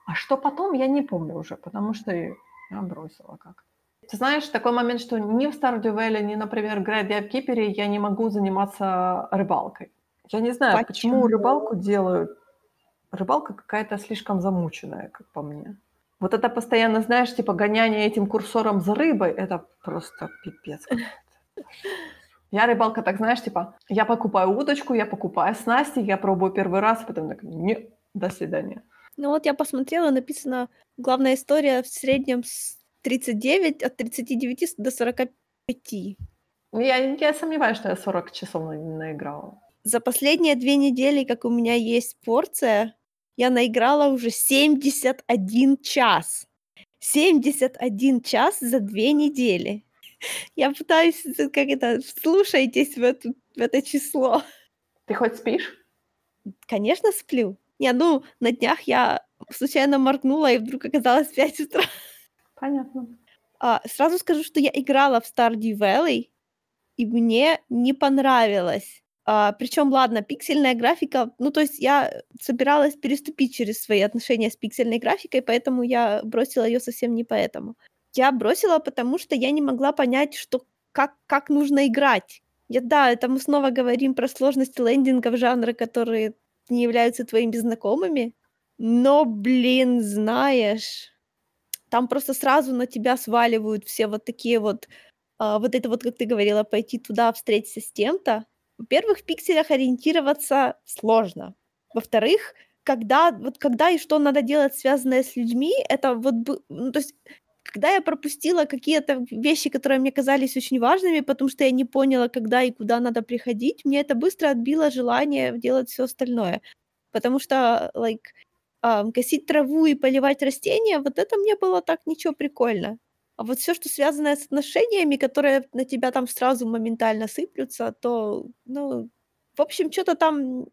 А что потом, я не помню уже, потому что я бросила как. Ты знаешь, такой момент, что ни в Stardew Valley, ни, например, в Graveyard Keeper я не могу заниматься рыбалкой. Я не знаю, почему, почему рыбалку делают. Рыбалка какая-то слишком замученная, как по мне. Вот это постоянно, знаешь, типа гоняние этим курсором за рыбой, это просто пипец. Я рыбалка, так знаешь, типа, я покупаю удочку, я покупаю снасти, я пробую первый раз, потом так, не, до свидания. Ну вот я посмотрела, написано, главная история в среднем с 39, от 39 до 45. Ну, я, я сомневаюсь, что я 40 часов на, наиграла. За последние две недели, как у меня есть порция, я наиграла уже 71 час. 71 час за две недели. Я пытаюсь, как это, слушайтесь в, эту, в это число. Ты хоть спишь? Конечно, сплю. Не, ну, на днях я случайно моргнула, и вдруг оказалось 5 утра. Понятно. А, сразу скажу, что я играла в Stardew Valley, и мне не понравилось. А, причем, ладно, пиксельная графика, ну, то есть я собиралась переступить через свои отношения с пиксельной графикой, поэтому я бросила ее совсем не поэтому. Я бросила, потому что я не могла понять, что как, как нужно играть. Я, да, это мы снова говорим про сложности лендингов жанра, которые не являются твоими знакомыми, но, блин, знаешь, там просто сразу на тебя сваливают все вот такие вот, а, вот это вот, как ты говорила, пойти туда, встретиться с тем-то. Во-первых, в пикселях ориентироваться сложно. Во-вторых, когда, вот когда и что надо делать, связанное с людьми, это вот, ну, то есть когда я пропустила какие-то вещи, которые мне казались очень важными, потому что я не поняла, когда и куда надо приходить, мне это быстро отбило желание делать все остальное. Потому что, like, косить траву и поливать растения, вот это мне было так ничего прикольно. А вот все, что связано с отношениями, которые на тебя там сразу моментально сыплются, то, ну, в общем, что-то там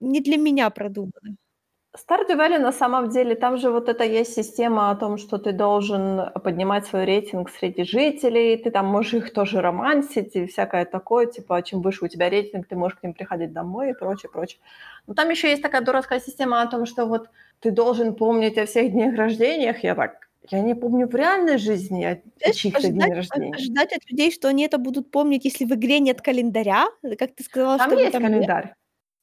не для меня продумано. Stardew Valley на самом деле, там же вот это есть система о том, что ты должен поднимать свой рейтинг среди жителей, ты там можешь их тоже романсить и всякое такое, типа, чем выше у тебя рейтинг, ты можешь к ним приходить домой и прочее, прочее. Но там еще есть такая дурацкая система о том, что вот ты должен помнить о всех днях рождениях, я так, я не помню в реальной жизни о, чьих-то дней рождения. Ожидать от людей, что они это будут помнить, если в игре нет календаря, как ты сказала, там что есть там календарь. Нет?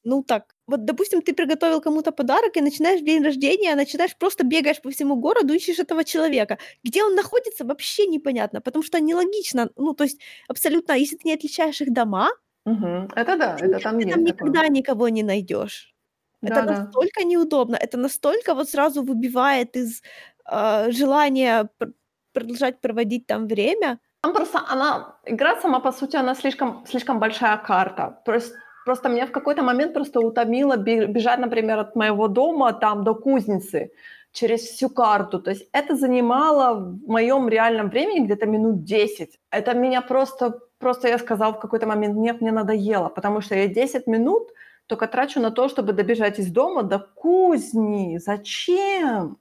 Ну так, вот, допустим, ты приготовил кому-то подарок и начинаешь день рождения, начинаешь просто бегаешь по всему городу, ищешь этого человека. Где он находится, вообще непонятно, потому что нелогично. Ну, то есть абсолютно, если ты не отличаешь их дома, угу. это да, это там ты есть. там никогда такое. никого не найдешь. Да, это да. настолько неудобно, это настолько вот сразу выбивает из э, желания пр- продолжать проводить там время. Там просто она, игра сама, по сути, она слишком, слишком большая карта. То Просто меня в какой-то момент просто утомило бежать, например, от моего дома там до кузницы через всю карту. То есть это занимало в моем реальном времени где-то минут 10. Это меня просто, просто я сказала в какой-то момент, нет, мне надоело, потому что я 10 минут только трачу на то, чтобы добежать из дома до кузни. Зачем?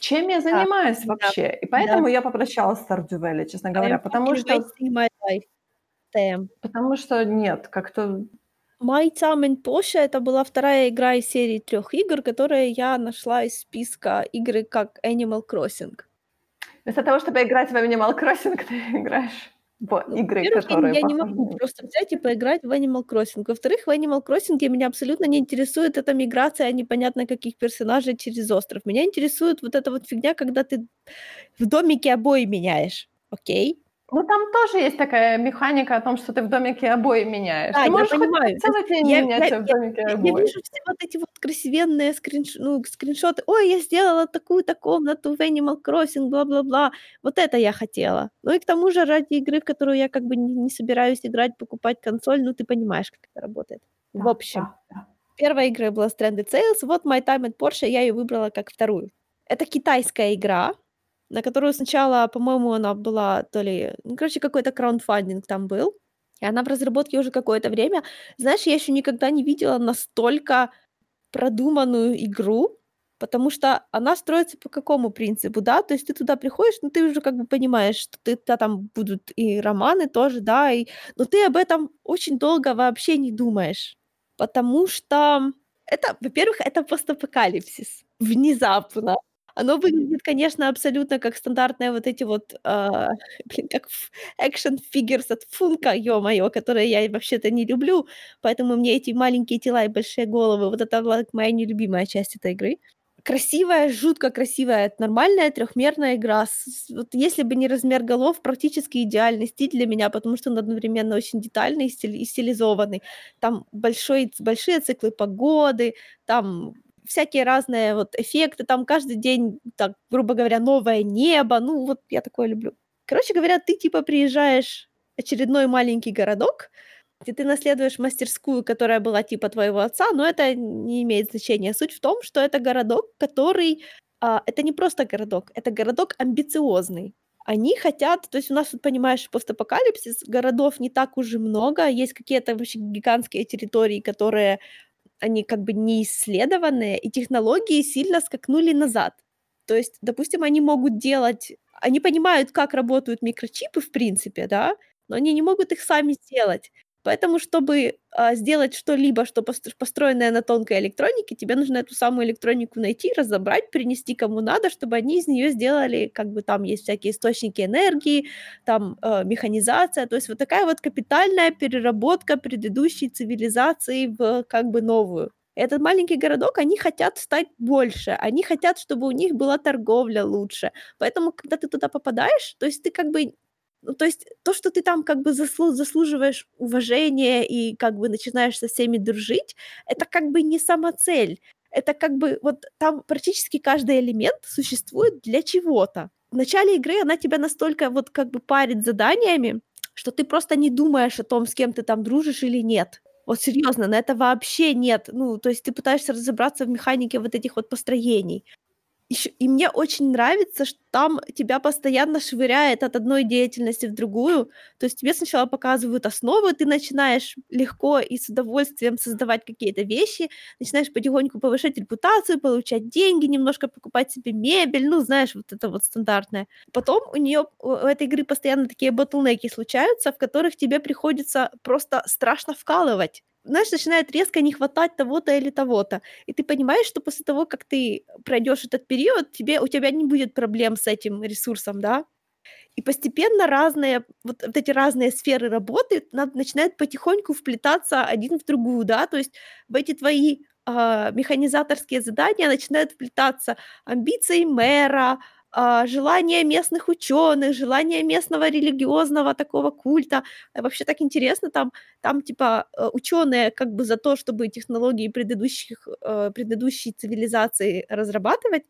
Чем я занимаюсь да, вообще? Да, И поэтому да. я попрощалась с Stardew Valley, честно говоря, потому что... Потому что нет, как-то My Time in Porsche это была вторая игра из серии трех игр, которые я нашла из списка игры как Animal Crossing. Вместо того, чтобы играть в Animal Crossing, ты играешь в ну, игры, которые я, я не могу просто взять и поиграть в Animal Crossing. Во-вторых, в Animal Crossing меня абсолютно не интересует эта миграция непонятно каких персонажей через остров. Меня интересует вот эта вот фигня, когда ты в домике обои меняешь. Окей? Ну, там тоже есть такая механика о том, что ты в домике обои меняешь. Да, ты можешь я понимаю. целый день я, меняться я, в домике я, обои. Я вижу все вот эти вот красивенные скринш... ну, скриншоты. Ой, я сделала такую-то комнату в Animal Crossing, бла-бла-бла. Вот это я хотела. Ну и к тому же ради игры, в которую я как бы не, не собираюсь играть, покупать консоль, ну ты понимаешь, как это работает. Да, в общем, да, да. первая игра была Stranded Sales, вот My Time at Porsche, я ее выбрала как вторую. Это китайская игра, на которую сначала, по-моему, она была то ли, ну, короче, какой-то краундфандинг там был, и она в разработке уже какое-то время. Знаешь, я еще никогда не видела настолько продуманную игру, потому что она строится по какому принципу, да? То есть ты туда приходишь, ну, ты уже как бы понимаешь, что ты, да, там будут и романы тоже, да, и... но ты об этом очень долго вообще не думаешь, потому что это, во-первых, это постапокалипсис внезапно. Оно выглядит, конечно, абсолютно как стандартные вот эти вот, а, блин, как экшен figures от Функа, ё-моё, которые я вообще-то не люблю, поэтому мне эти маленькие тела и большие головы, вот это вот моя нелюбимая часть этой игры. Красивая, жутко красивая, нормальная трехмерная игра. С вот если бы не размер голов, практически идеальный стиль для меня, потому что он одновременно очень детальный и стили и стилизованный. Там большой большие циклы погоды, там всякие разные вот эффекты, там каждый день, так, грубо говоря, новое небо, ну вот я такое люблю. Короче говоря, ты типа приезжаешь в очередной маленький городок, где ты наследуешь мастерскую, которая была типа твоего отца, но это не имеет значения. Суть в том, что это городок, который... А, это не просто городок, это городок амбициозный. Они хотят, то есть у нас тут, понимаешь, постапокалипсис, городов не так уже много, есть какие-то вообще гигантские территории, которые они как бы не исследованные, и технологии сильно скакнули назад. То есть, допустим, они могут делать, они понимают, как работают микрочипы, в принципе, да, но они не могут их сами сделать. Поэтому, чтобы а, сделать что-либо, что построенное на тонкой электронике, тебе нужно эту самую электронику найти, разобрать, принести кому надо, чтобы они из нее сделали, как бы там есть всякие источники энергии, там э, механизация, то есть вот такая вот капитальная переработка предыдущей цивилизации в как бы новую. Этот маленький городок, они хотят стать больше, они хотят, чтобы у них была торговля лучше. Поэтому, когда ты туда попадаешь, то есть ты как бы ну, то есть то, что ты там как бы заслу заслуживаешь уважения и как бы начинаешь со всеми дружить, это как бы не самоцель. Это как бы вот там практически каждый элемент существует для чего-то. В начале игры она тебя настолько вот как бы парит заданиями, что ты просто не думаешь о том, с кем ты там дружишь или нет. Вот серьезно, на это вообще нет. Ну, то есть ты пытаешься разобраться в механике вот этих вот построений. Ещё и мне очень нравится, что там тебя постоянно швыряет от одной деятельности в другую. То есть тебе сначала показывают основы, ты начинаешь легко и с удовольствием создавать какие-то вещи, начинаешь потихоньку повышать репутацию, получать деньги, немножко покупать себе мебель, ну, знаешь, вот это вот стандартное. Потом у неё, у этой игры постоянно такие ботлнеки случаются, в которых тебе приходится просто страшно вкалывать знаешь, начинает резко не хватать того-то или того-то. И ты понимаешь, что после того, как ты пройдешь этот период, тебе, у тебя не будет проблем с этим ресурсом, да? И постепенно разные, вот, вот эти разные сферы работы начинают потихоньку вплетаться один в другую, да, то есть в эти твои э, механизаторские задания начинают вплетаться амбиции мэра, а, желание местных ученых, желание местного религиозного такого культа. А вообще так интересно, там, там типа э, ученые как бы за то, чтобы технологии предыдущих, э, предыдущей цивилизации разрабатывать,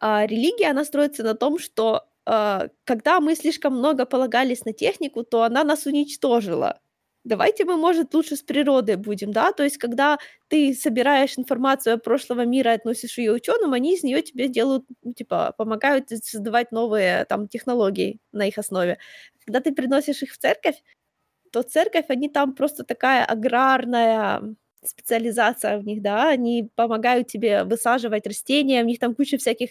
а религия, она строится на том, что э, когда мы слишком много полагались на технику, то она нас уничтожила давайте мы, может, лучше с природой будем, да, то есть когда ты собираешь информацию о прошлого мира и относишь ее ученым, они из нее тебе делают, ну, типа, помогают создавать новые там технологии на их основе. Когда ты приносишь их в церковь, то церковь, они там просто такая аграрная специализация в них, да, они помогают тебе высаживать растения, у них там куча всяких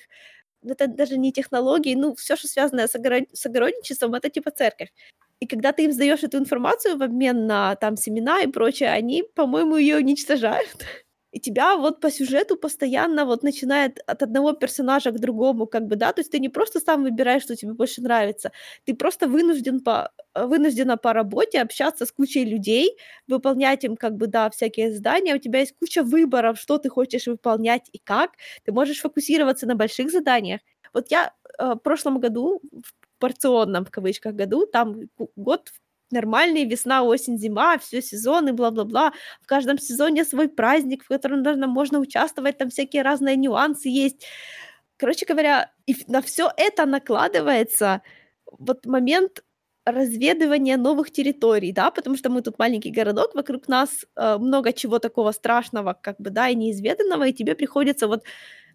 это даже не технологии, ну, все, что связано с, огород... с огородничеством, это типа церковь. И когда ты им сдаешь эту информацию в обмен на там семена и прочее, они, по-моему, ее уничтожают. И тебя вот по сюжету постоянно вот начинает от одного персонажа к другому, как бы, да, то есть ты не просто сам выбираешь, что тебе больше нравится, ты просто вынужден по, вынуждена по работе общаться с кучей людей, выполнять им, как бы, да, всякие задания, у тебя есть куча выборов, что ты хочешь выполнять и как, ты можешь фокусироваться на больших заданиях. Вот я э, в прошлом году, в порционном, в кавычках, году, там год нормальный, весна, осень, зима, все сезоны, бла-бла-бла. В каждом сезоне свой праздник, в котором даже можно участвовать, там всякие разные нюансы есть. Короче говоря, и на все это накладывается вот момент разведывания новых территорий, да, потому что мы тут маленький городок, вокруг нас э, много чего такого страшного, как бы, да, и неизведанного, и тебе приходится вот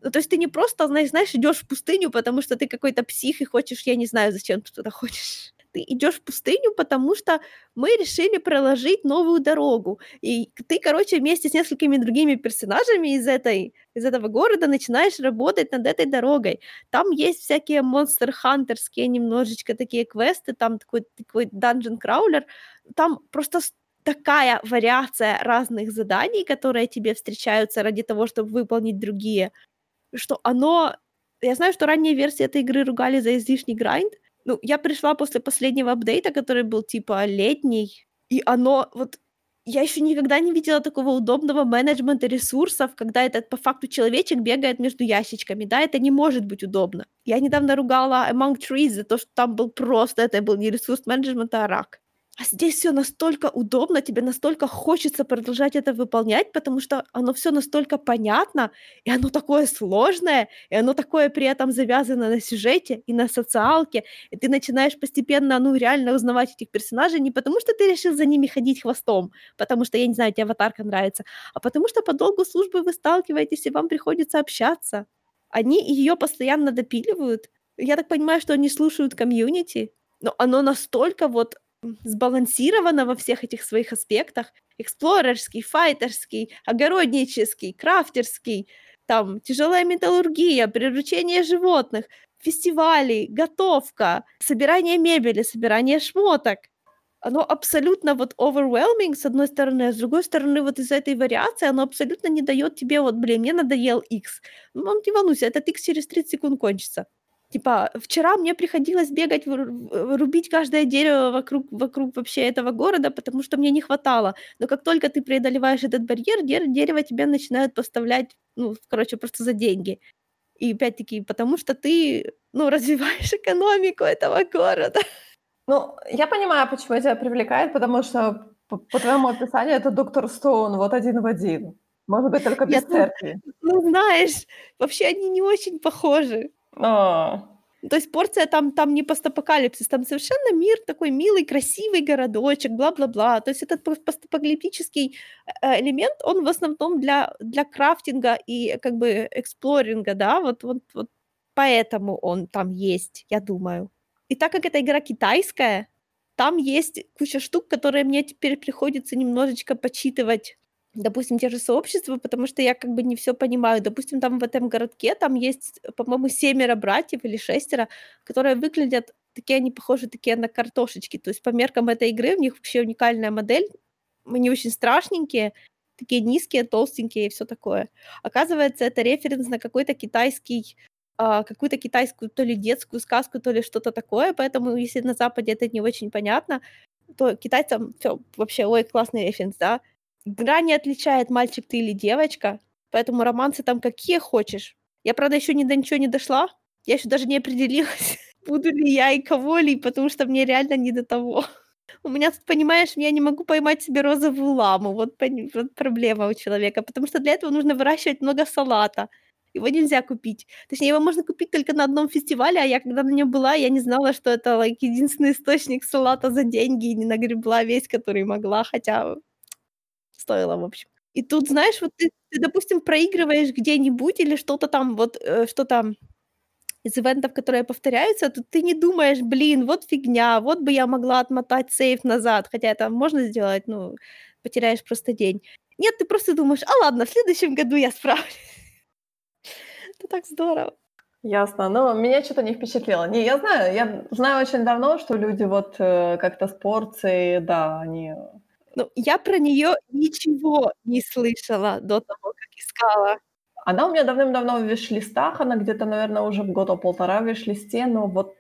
Ну, то есть ты не просто, знаешь, знаешь идешь в пустыню, потому что ты какой-то псих и хочешь, я не знаю, зачем ты туда хочешь ты идешь в пустыню, потому что мы решили проложить новую дорогу. И ты, короче, вместе с несколькими другими персонажами из, этой, из этого города начинаешь работать над этой дорогой. Там есть всякие монстр-хантерские немножечко такие квесты, там такой, такой dungeon crawler. Там просто такая вариация разных заданий, которые тебе встречаются ради того, чтобы выполнить другие, что оно... Я знаю, что ранние версии этой игры ругали за излишний грайнд, ну, я пришла после последнего апдейта, который был типа летний, и оно вот я еще никогда не видела такого удобного менеджмента ресурсов, когда этот по факту человечек бегает между ящичками. Да, это не может быть удобно. Я недавно ругала Among Trees за то, что там был просто, это был не ресурс менеджмента, а рак. А здесь все настолько удобно, тебе настолько хочется продолжать это выполнять, потому что оно все настолько понятно, и оно такое сложное, и оно такое при этом завязано на сюжете и на социалке, и ты начинаешь постепенно, ну, реально узнавать этих персонажей не потому, что ты решил за ними ходить хвостом, потому что, я не знаю, тебе аватарка нравится, а потому что по долгу службы вы сталкиваетесь, и вам приходится общаться. Они ее постоянно допиливают. Я так понимаю, что они слушают комьюнити, но оно настолько вот сбалансировано во всех этих своих аспектах. Эксплорерский, файтерский, огороднический, крафтерский, там, тяжелая металлургия, приручение животных, фестивали, готовка, собирание мебели, собирание шмоток. Оно абсолютно вот overwhelming, с одной стороны, а с другой стороны, вот из-за этой вариации оно абсолютно не дает тебе, вот, блин, мне надоел X. Ну, не волнуйся, этот X через 30 секунд кончится. Типа, вчера мне приходилось бегать, рубить каждое дерево вокруг, вокруг вообще этого города, потому что мне не хватало. Но как только ты преодолеваешь этот барьер, дерево тебе начинают поставлять, ну, короче, просто за деньги. И опять-таки, потому что ты, ну, развиваешь экономику этого города. Ну, я понимаю, почему тебя привлекает, потому что по, по твоему описанию это доктор Стоун вот один в один. Может быть, только без я, церкви. Ну, знаешь, вообще они не очень похожи. А. То есть порция там, там не постапокалипсис, там совершенно мир такой милый, красивый городочек, бла-бла-бла. То есть этот постапокалиптический э, элемент, он в основном для, для крафтинга и как бы эксплоринга, да, вот, вот, вот поэтому он там есть, я думаю. И так как эта игра китайская, там есть куча штук, которые мне теперь приходится немножечко почитывать допустим, те же сообщества, потому что я как бы не все понимаю. Допустим, там в этом городке там есть, по-моему, семеро братьев или шестеро, которые выглядят такие, они похожи такие на картошечки. То есть по меркам этой игры у них вообще уникальная модель. Они очень страшненькие, такие низкие, толстенькие и все такое. Оказывается, это референс на какой-то китайский а, какую-то китайскую то ли детскую сказку, то ли что-то такое, поэтому если на Западе это не очень понятно, то китайцам все вообще, ой, классный референс, да, Игра не отличает, мальчик ты или девочка, поэтому романсы там какие хочешь. Я, правда, еще ни до ничего не дошла. Я еще даже не определилась, буду ли я и кого ли, потому что мне реально не до того. У меня тут, понимаешь, я не могу поймать себе розовую ламу. Вот, вот проблема у человека. Потому что для этого нужно выращивать много салата. Его нельзя купить. Точнее, его можно купить только на одном фестивале, а я когда на нем была, я не знала, что это like, единственный источник салата за деньги, и не нагребла весь, который могла, хотя стоило, в общем. И тут, знаешь, вот ты, ты допустим, проигрываешь где-нибудь или что-то там, вот э, что-то из ивентов, которые повторяются, то ты не думаешь, блин, вот фигня, вот бы я могла отмотать сейф назад, хотя это можно сделать, ну, потеряешь просто день. Нет, ты просто думаешь, а ладно, в следующем году я справлюсь. Это так здорово. Ясно. Но меня что-то не впечатлило. Не, я знаю, я знаю очень давно, что люди вот э, как-то с порцией, да, они ну, я про нее ничего не слышала до того, как искала. Она у меня давным-давно в виш-листах, она где-то, наверное, уже в года полтора в виш-листе, но вот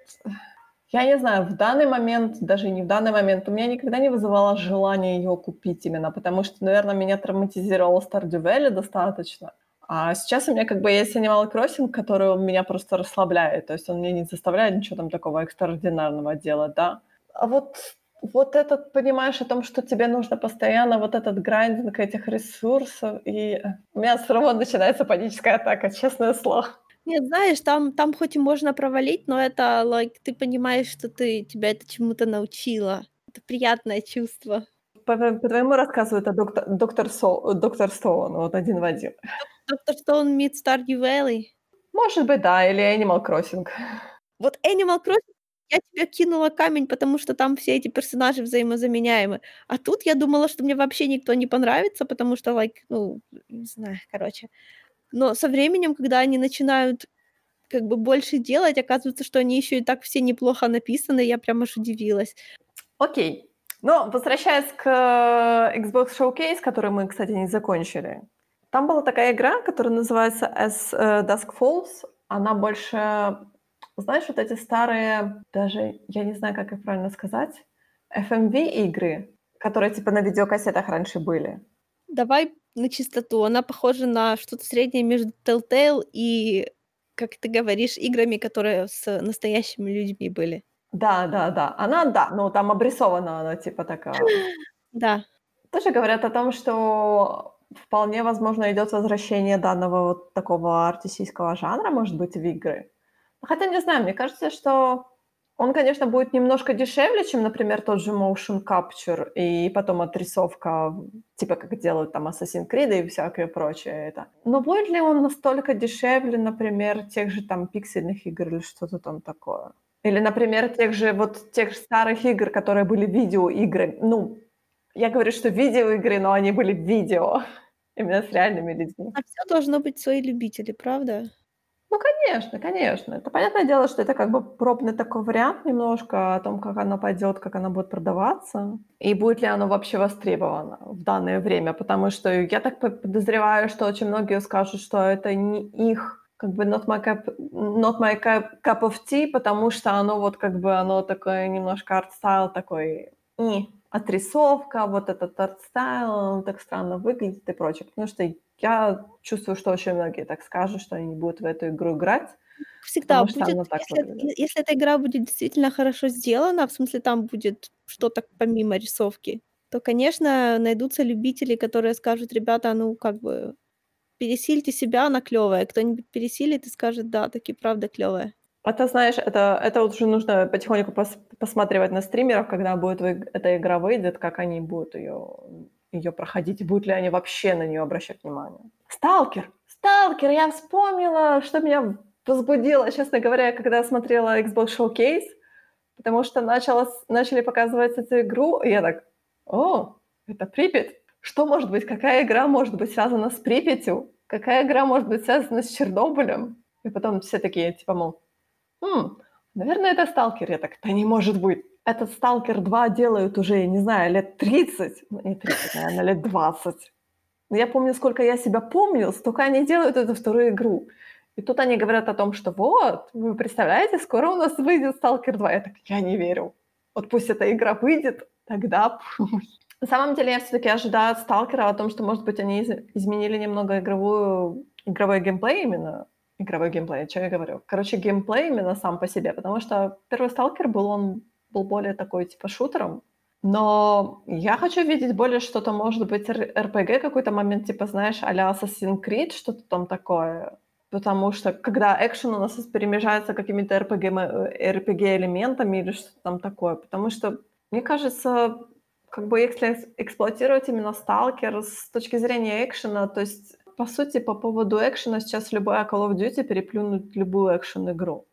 я не знаю, в данный момент, даже не в данный момент, у меня никогда не вызывало желание ее купить именно, потому что, наверное, меня травматизировало Stardew Valley достаточно. А сейчас у меня как бы есть Animal Crossing, который меня просто расслабляет, то есть он меня не заставляет ничего там такого экстраординарного делать, да. А вот вот этот, понимаешь, о том, что тебе нужно постоянно вот этот грайндинг этих ресурсов, и у меня все равно начинается паническая атака, честное слово. Нет, знаешь, там, там хоть и можно провалить, но это, like, ты понимаешь, что ты, тебя это чему-то научила. Это приятное чувство. По, по твоему рассказу это доктор, доктор, Со, доктор Стоун, вот один в один. Doctor Stone meets Stardew Valley? Может быть, да, или Animal Crossing. Вот Animal Crossing я тебе кинула камень, потому что там все эти персонажи взаимозаменяемы. А тут я думала, что мне вообще никто не понравится, потому что, like, ну, не знаю, короче. Но со временем, когда они начинают как бы больше делать, оказывается, что они еще и так все неплохо написаны, я прям аж удивилась. Окей. Но возвращаясь к э, Xbox Showcase, который мы, кстати, не закончили. Там была такая игра, которая называется As э, Dusk Falls. Она больше знаешь, вот эти старые, даже я не знаю, как их правильно сказать, FMV-игры, которые типа на видеокассетах раньше были. Давай на чистоту. Она похожа на что-то среднее между Telltale и, как ты говоришь, играми, которые с настоящими людьми были. Да, да, да. Она, да, ну там обрисована она типа такая. Да. Тоже говорят о том, что вполне возможно идет возвращение данного вот такого артистического жанра, может быть, в игры. Хотя не знаю, мне кажется, что он, конечно, будет немножко дешевле, чем, например, тот же motion capture и потом отрисовка, типа как делают там Assassin's Creed и всякое прочее это. Но будет ли он настолько дешевле, например, тех же там пиксельных игр или что-то там такое? Или, например, тех же вот тех же старых игр, которые были видеоигры. Ну, я говорю, что видеоигры, но они были видео. Именно с реальными людьми. А все должно быть свои любители, правда? Ну, конечно, конечно. Это понятное дело, что это как бы пробный такой вариант немножко о том, как оно пойдет, как оно будет продаваться, и будет ли оно вообще востребовано в данное время, потому что я так подозреваю, что очень многие скажут, что это не их как бы not my cup, not my cup of tea, потому что оно вот как бы оно такое немножко art style такой, и отрисовка, вот этот art style, он так странно выглядит и прочее. Потому что я чувствую, что очень многие так скажут, что они не будут в эту игру играть. Всегда будет, если, если эта игра будет действительно хорошо сделана, в смысле там будет что-то помимо рисовки, то, конечно, найдутся любители, которые скажут, ребята, ну как бы пересильте себя, она клевая. Кто-нибудь пересилит и скажет, да, таки правда клевая. Это, знаешь, это, это уже нужно потихоньку пос, посматривать на стримеров, когда будет эта игра выйдет, как они будут ее, ее проходить, будут ли они вообще на нее обращать внимание. Сталкер! Сталкер! Я вспомнила, что меня возбудило, честно говоря, когда я смотрела Xbox Showcase, потому что начала, начали показывать эту игру, и я так, о, это Припять. Что может быть? Какая игра может быть связана с Припятью? Какая игра может быть связана с Чернобылем? И потом все такие, типа, мол, Хм, наверное, это «Сталкер». Я так, да не может быть. Этот «Сталкер 2» делают уже, не знаю, лет 30. Ну, не 30, наверное, лет 20. Но я помню, сколько я себя помнил, столько они делают эту вторую игру. И тут они говорят о том, что вот, вы представляете, скоро у нас выйдет «Сталкер 2». Я так, я не верю. Вот пусть эта игра выйдет, тогда На самом деле я все-таки ожидаю от «Сталкера» о том, что, может быть, они изменили немного игровую, игровой геймплей именно, игровой геймплей, что я говорю? Короче, геймплей именно сам по себе, потому что первый Сталкер был, он был более такой, типа, шутером, но я хочу видеть более что-то, может быть, RPG какой-то момент, типа, знаешь, а-ля Assassin's Creed, что-то там такое. Потому что когда экшен у нас перемежается какими-то RPG, RPG-элементами или что-то там такое. Потому что, мне кажется, как бы если эксплуатировать именно Сталкер с точки зрения экшена, то есть по сути, по поводу экшена сейчас любая Call of Duty переплюнут любую экшен-игру.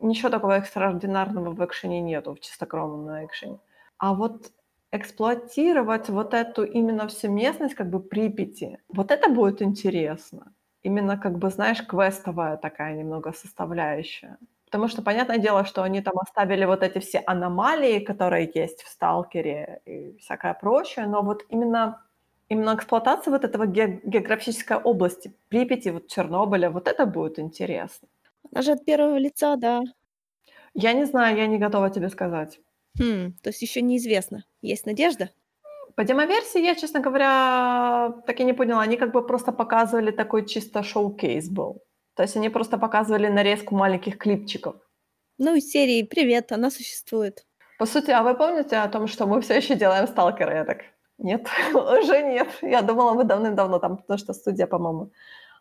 Ничего такого экстраординарного в экшене нету, в чистокровном экшене. А вот эксплуатировать вот эту именно всю местность, как бы Припяти, вот это будет интересно. Именно, как бы, знаешь, квестовая такая немного составляющая. Потому что, понятное дело, что они там оставили вот эти все аномалии, которые есть в Сталкере и всякое прочее, но вот именно именно эксплуатация вот этого ге- географической области, Припяти, вот Чернобыля, вот это будет интересно. Она же от первого лица, да. Я не знаю, я не готова тебе сказать. Хм, то есть еще неизвестно. Есть надежда? По демоверсии я, честно говоря, так и не поняла. Они как бы просто показывали такой чисто шоу-кейс был. То есть они просто показывали нарезку маленьких клипчиков. Ну, из серии «Привет, она существует». По сути, а вы помните о том, что мы все еще делаем сталкеры? Я так, нет, уже нет. Я думала, мы давным-давно там, потому что студия, по-моему,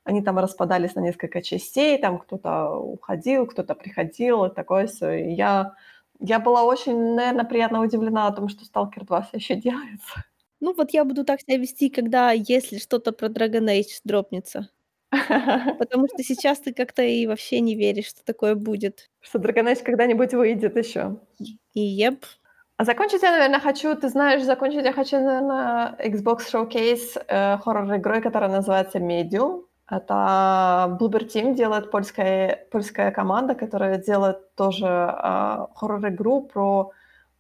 они там распадались на несколько частей, там кто-то уходил, кто-то приходил, и такое все. И я, я была очень, наверное, приятно удивлена о том, что Stalker 2 все еще делается. Ну вот я буду так себя вести, когда если что-то про Dragon Age дропнется. Потому что сейчас ты как-то и вообще не веришь, что такое будет. Что Dragon Age когда-нибудь выйдет еще. И еп. А закончить я, наверное, хочу, ты знаешь, закончить я хочу, наверное, Xbox Showcase э, хоррор-игрой, которая называется Medium. Это Bloober Team делает польская, польская команда, которая делает тоже э, хоррор-игру про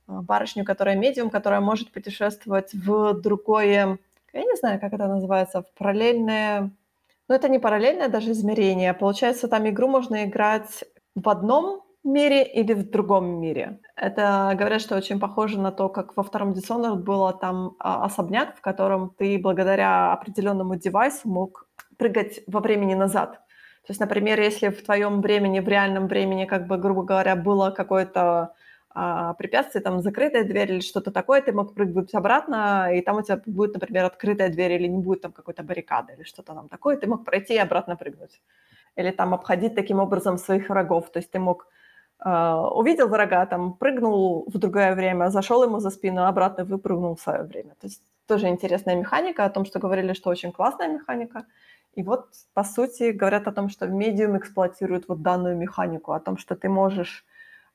э, барышню, которая медиум, которая может путешествовать в другое, я не знаю, как это называется, в параллельное но это не параллельное даже измерение. Получается, там игру можно играть в одном мире или в другом мире. Это говорят, что очень похоже на то, как во втором Dishonored было там а, особняк, в котором ты благодаря определенному девайсу мог прыгать во времени назад. То есть, например, если в твоем времени, в реальном времени, как бы, грубо говоря, было какое-то а, препятствие, там закрытая дверь или что-то такое, ты мог прыгнуть обратно, и там у тебя будет, например, открытая дверь или не будет там какой-то баррикады или что-то там такое, ты мог пройти и обратно прыгнуть. Или там обходить таким образом своих врагов. То есть ты мог э, увидел врага, там прыгнул в другое время, зашел ему за спину, обратно выпрыгнул в свое время. То есть тоже интересная механика, о том, что говорили, что очень классная механика. И вот, по сути, говорят о том, что Medium эксплуатирует вот данную механику, о том, что ты можешь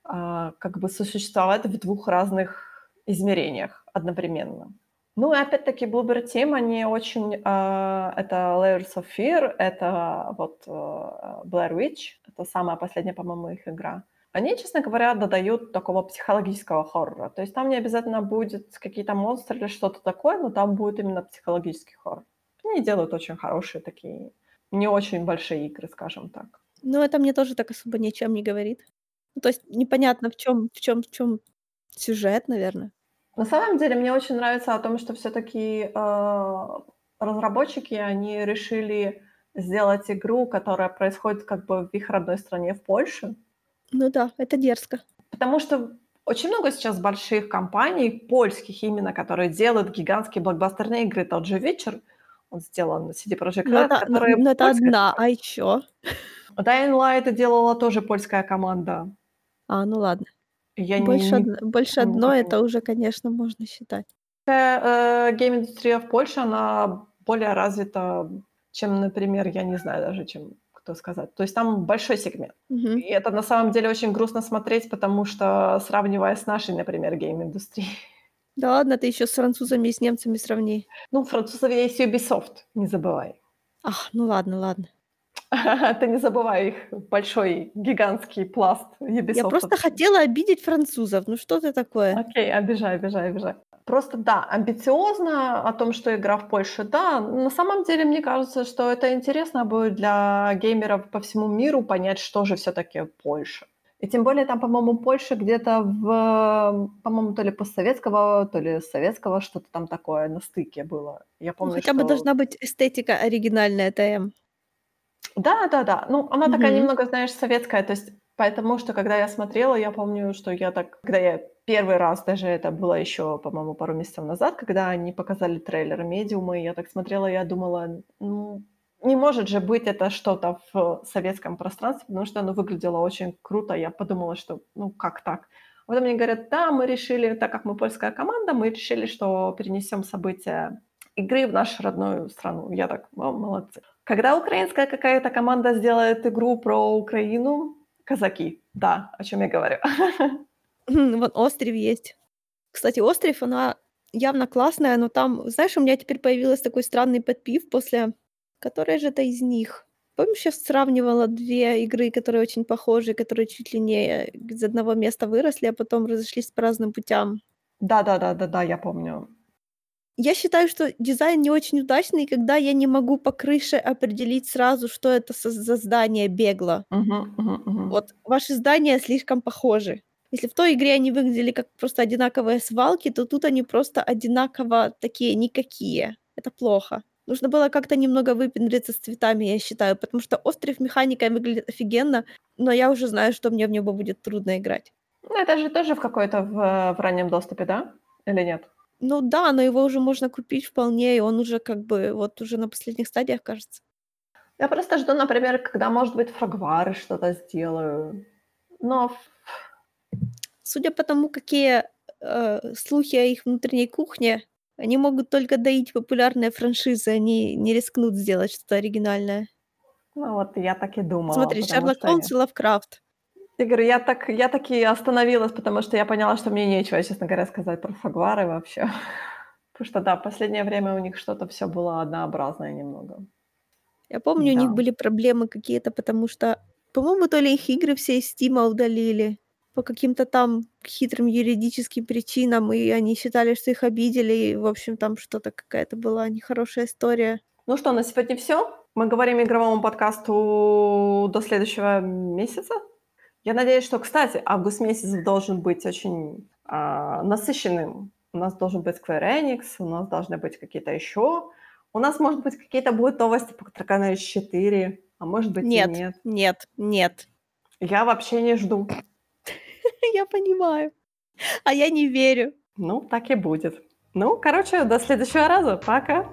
а, как бы сосуществовать в двух разных измерениях одновременно. Ну и опять-таки Bloober Team, они очень... Uh, это Layers of Fear, это вот uh, Blair Witch, это самая последняя, по-моему, их игра. Они, честно говоря, додают такого психологического хоррора. То есть там не обязательно будет какие-то монстры или что-то такое, но там будет именно психологический хоррор. Они делают очень хорошие такие, не очень большие игры, скажем так. Ну, это мне тоже так особо ничем не говорит. Ну, то есть непонятно, в чем в чем в чем сюжет, наверное. На самом деле мне очень нравится о том, что все-таки э, разработчики, они решили сделать игру, которая происходит как бы в их родной стране, в Польше. Ну да, это дерзко. Потому что очень много сейчас больших компаний, польских именно, которые делают гигантские блокбастерные игры. Тот же «Вечер», он сделан на CD Projekt ну, Red, это, которая... Ну, это одна, а еще? Dying Light делала тоже польская команда. А, ну ладно. Я больше, не, од... больше не одно это уже, конечно, можно считать. Э, гейм-индустрия в Польше, она более развита, чем, например, я не знаю даже, чем кто сказать. То есть там большой сегмент. Угу. И это на самом деле очень грустно смотреть, потому что сравнивая с нашей, например, гейм-индустрией. Да ладно, ты еще с французами и с немцами сравни. Ну, французов есть Ubisoft, не забывай. Ах, ну ладно, ладно. Ты не забывай их большой, гигантский пласт Ubisoft. Я просто хотела обидеть французов. Ну что ты такое? Окей, обижай, обижай, обижай. Просто да, амбициозно о том, что игра в Польше, да. На самом деле, мне кажется, что это интересно будет для геймеров по всему миру понять, что же все-таки Польша. И тем более там, по-моему, Польша где-то в, по-моему, то ли постсоветского, то ли советского, что-то там такое на стыке было. Я ну, помню, ну, хотя что... бы должна быть эстетика оригинальная ТМ. Да, да, да. Ну, она такая немного, знаешь, советская. То есть, потому что, когда я смотрела, я помню, что я так, когда я первый раз, даже это было еще, по-моему, пару месяцев назад, когда они показали трейлер медиума, я так смотрела, я думала, ну, не может же быть это что-то в советском пространстве, потому что оно выглядело очень круто. Я подумала, что, ну, как так? Потом мне говорят, да, мы решили, так как мы польская команда, мы решили, что перенесем события игры в нашу родную страну. Я так, о, молодцы. Когда украинская какая-то команда сделает игру про Украину, казаки, да, о чем я говорю. Вот Остров есть. Кстати, Остров, она явно классная, но там, знаешь, у меня теперь появился такой странный подпив после... Которая же это из них? Помнишь, сейчас сравнивала две игры, которые очень похожи, которые чуть ли не из одного места выросли, а потом разошлись по разным путям. Да-да-да-да-да, я помню. Я считаю, что дизайн не очень удачный, когда я не могу по крыше определить сразу, что это за здание бегло. Мгм, мгм, мгм. Вот ваши здания слишком похожи. Если в той игре они выглядели как просто одинаковые свалки, то тут они просто одинаково такие никакие. Это плохо. Нужно было как-то немного выпендриться с цветами, я считаю, потому что остров механикой выглядит офигенно, но я уже знаю, что мне в него будет трудно играть. Ну, это же тоже в какой-то в, в раннем доступе, да? Или нет? Ну да, но его уже можно купить вполне, и он уже как бы вот уже на последних стадиях, кажется. Я просто жду, например, когда, может быть, фрагвары что-то сделаю. Но... Судя по тому, какие э, слухи о их внутренней кухне, они могут только доить популярные франшизы, они не рискнут сделать что-то оригинальное. Ну вот я так и думала. Смотри, Шерлок что Холмс и Лавкрафт. Я говорю, я так, я таки остановилась, потому что я поняла, что мне нечего, честно говоря, сказать про Фагвары вообще. Потому что, да, в последнее время у них что-то все было однообразное немного. Я помню, у них Да. были проблемы какие-то, потому что, по-моему, то ли их игры все из Стима удалили по каким-то там хитрым юридическим причинам, и они считали, что их обидели, и, в общем, там что-то какая-то была нехорошая история. Ну что, на сегодня все. Мы говорим игровому подкасту до следующего месяца. Я надеюсь, что, кстати, август месяц должен быть очень а, насыщенным. У нас должен быть Square Enix, у нас должны быть какие-то еще. У нас, может быть, какие-то будут новости по Dragon Age 4, а может быть Нет, и нет. нет, нет. Я вообще не жду. Я понимаю. А я не верю. Ну, так и будет. Ну, короче, до следующего раза. Пока.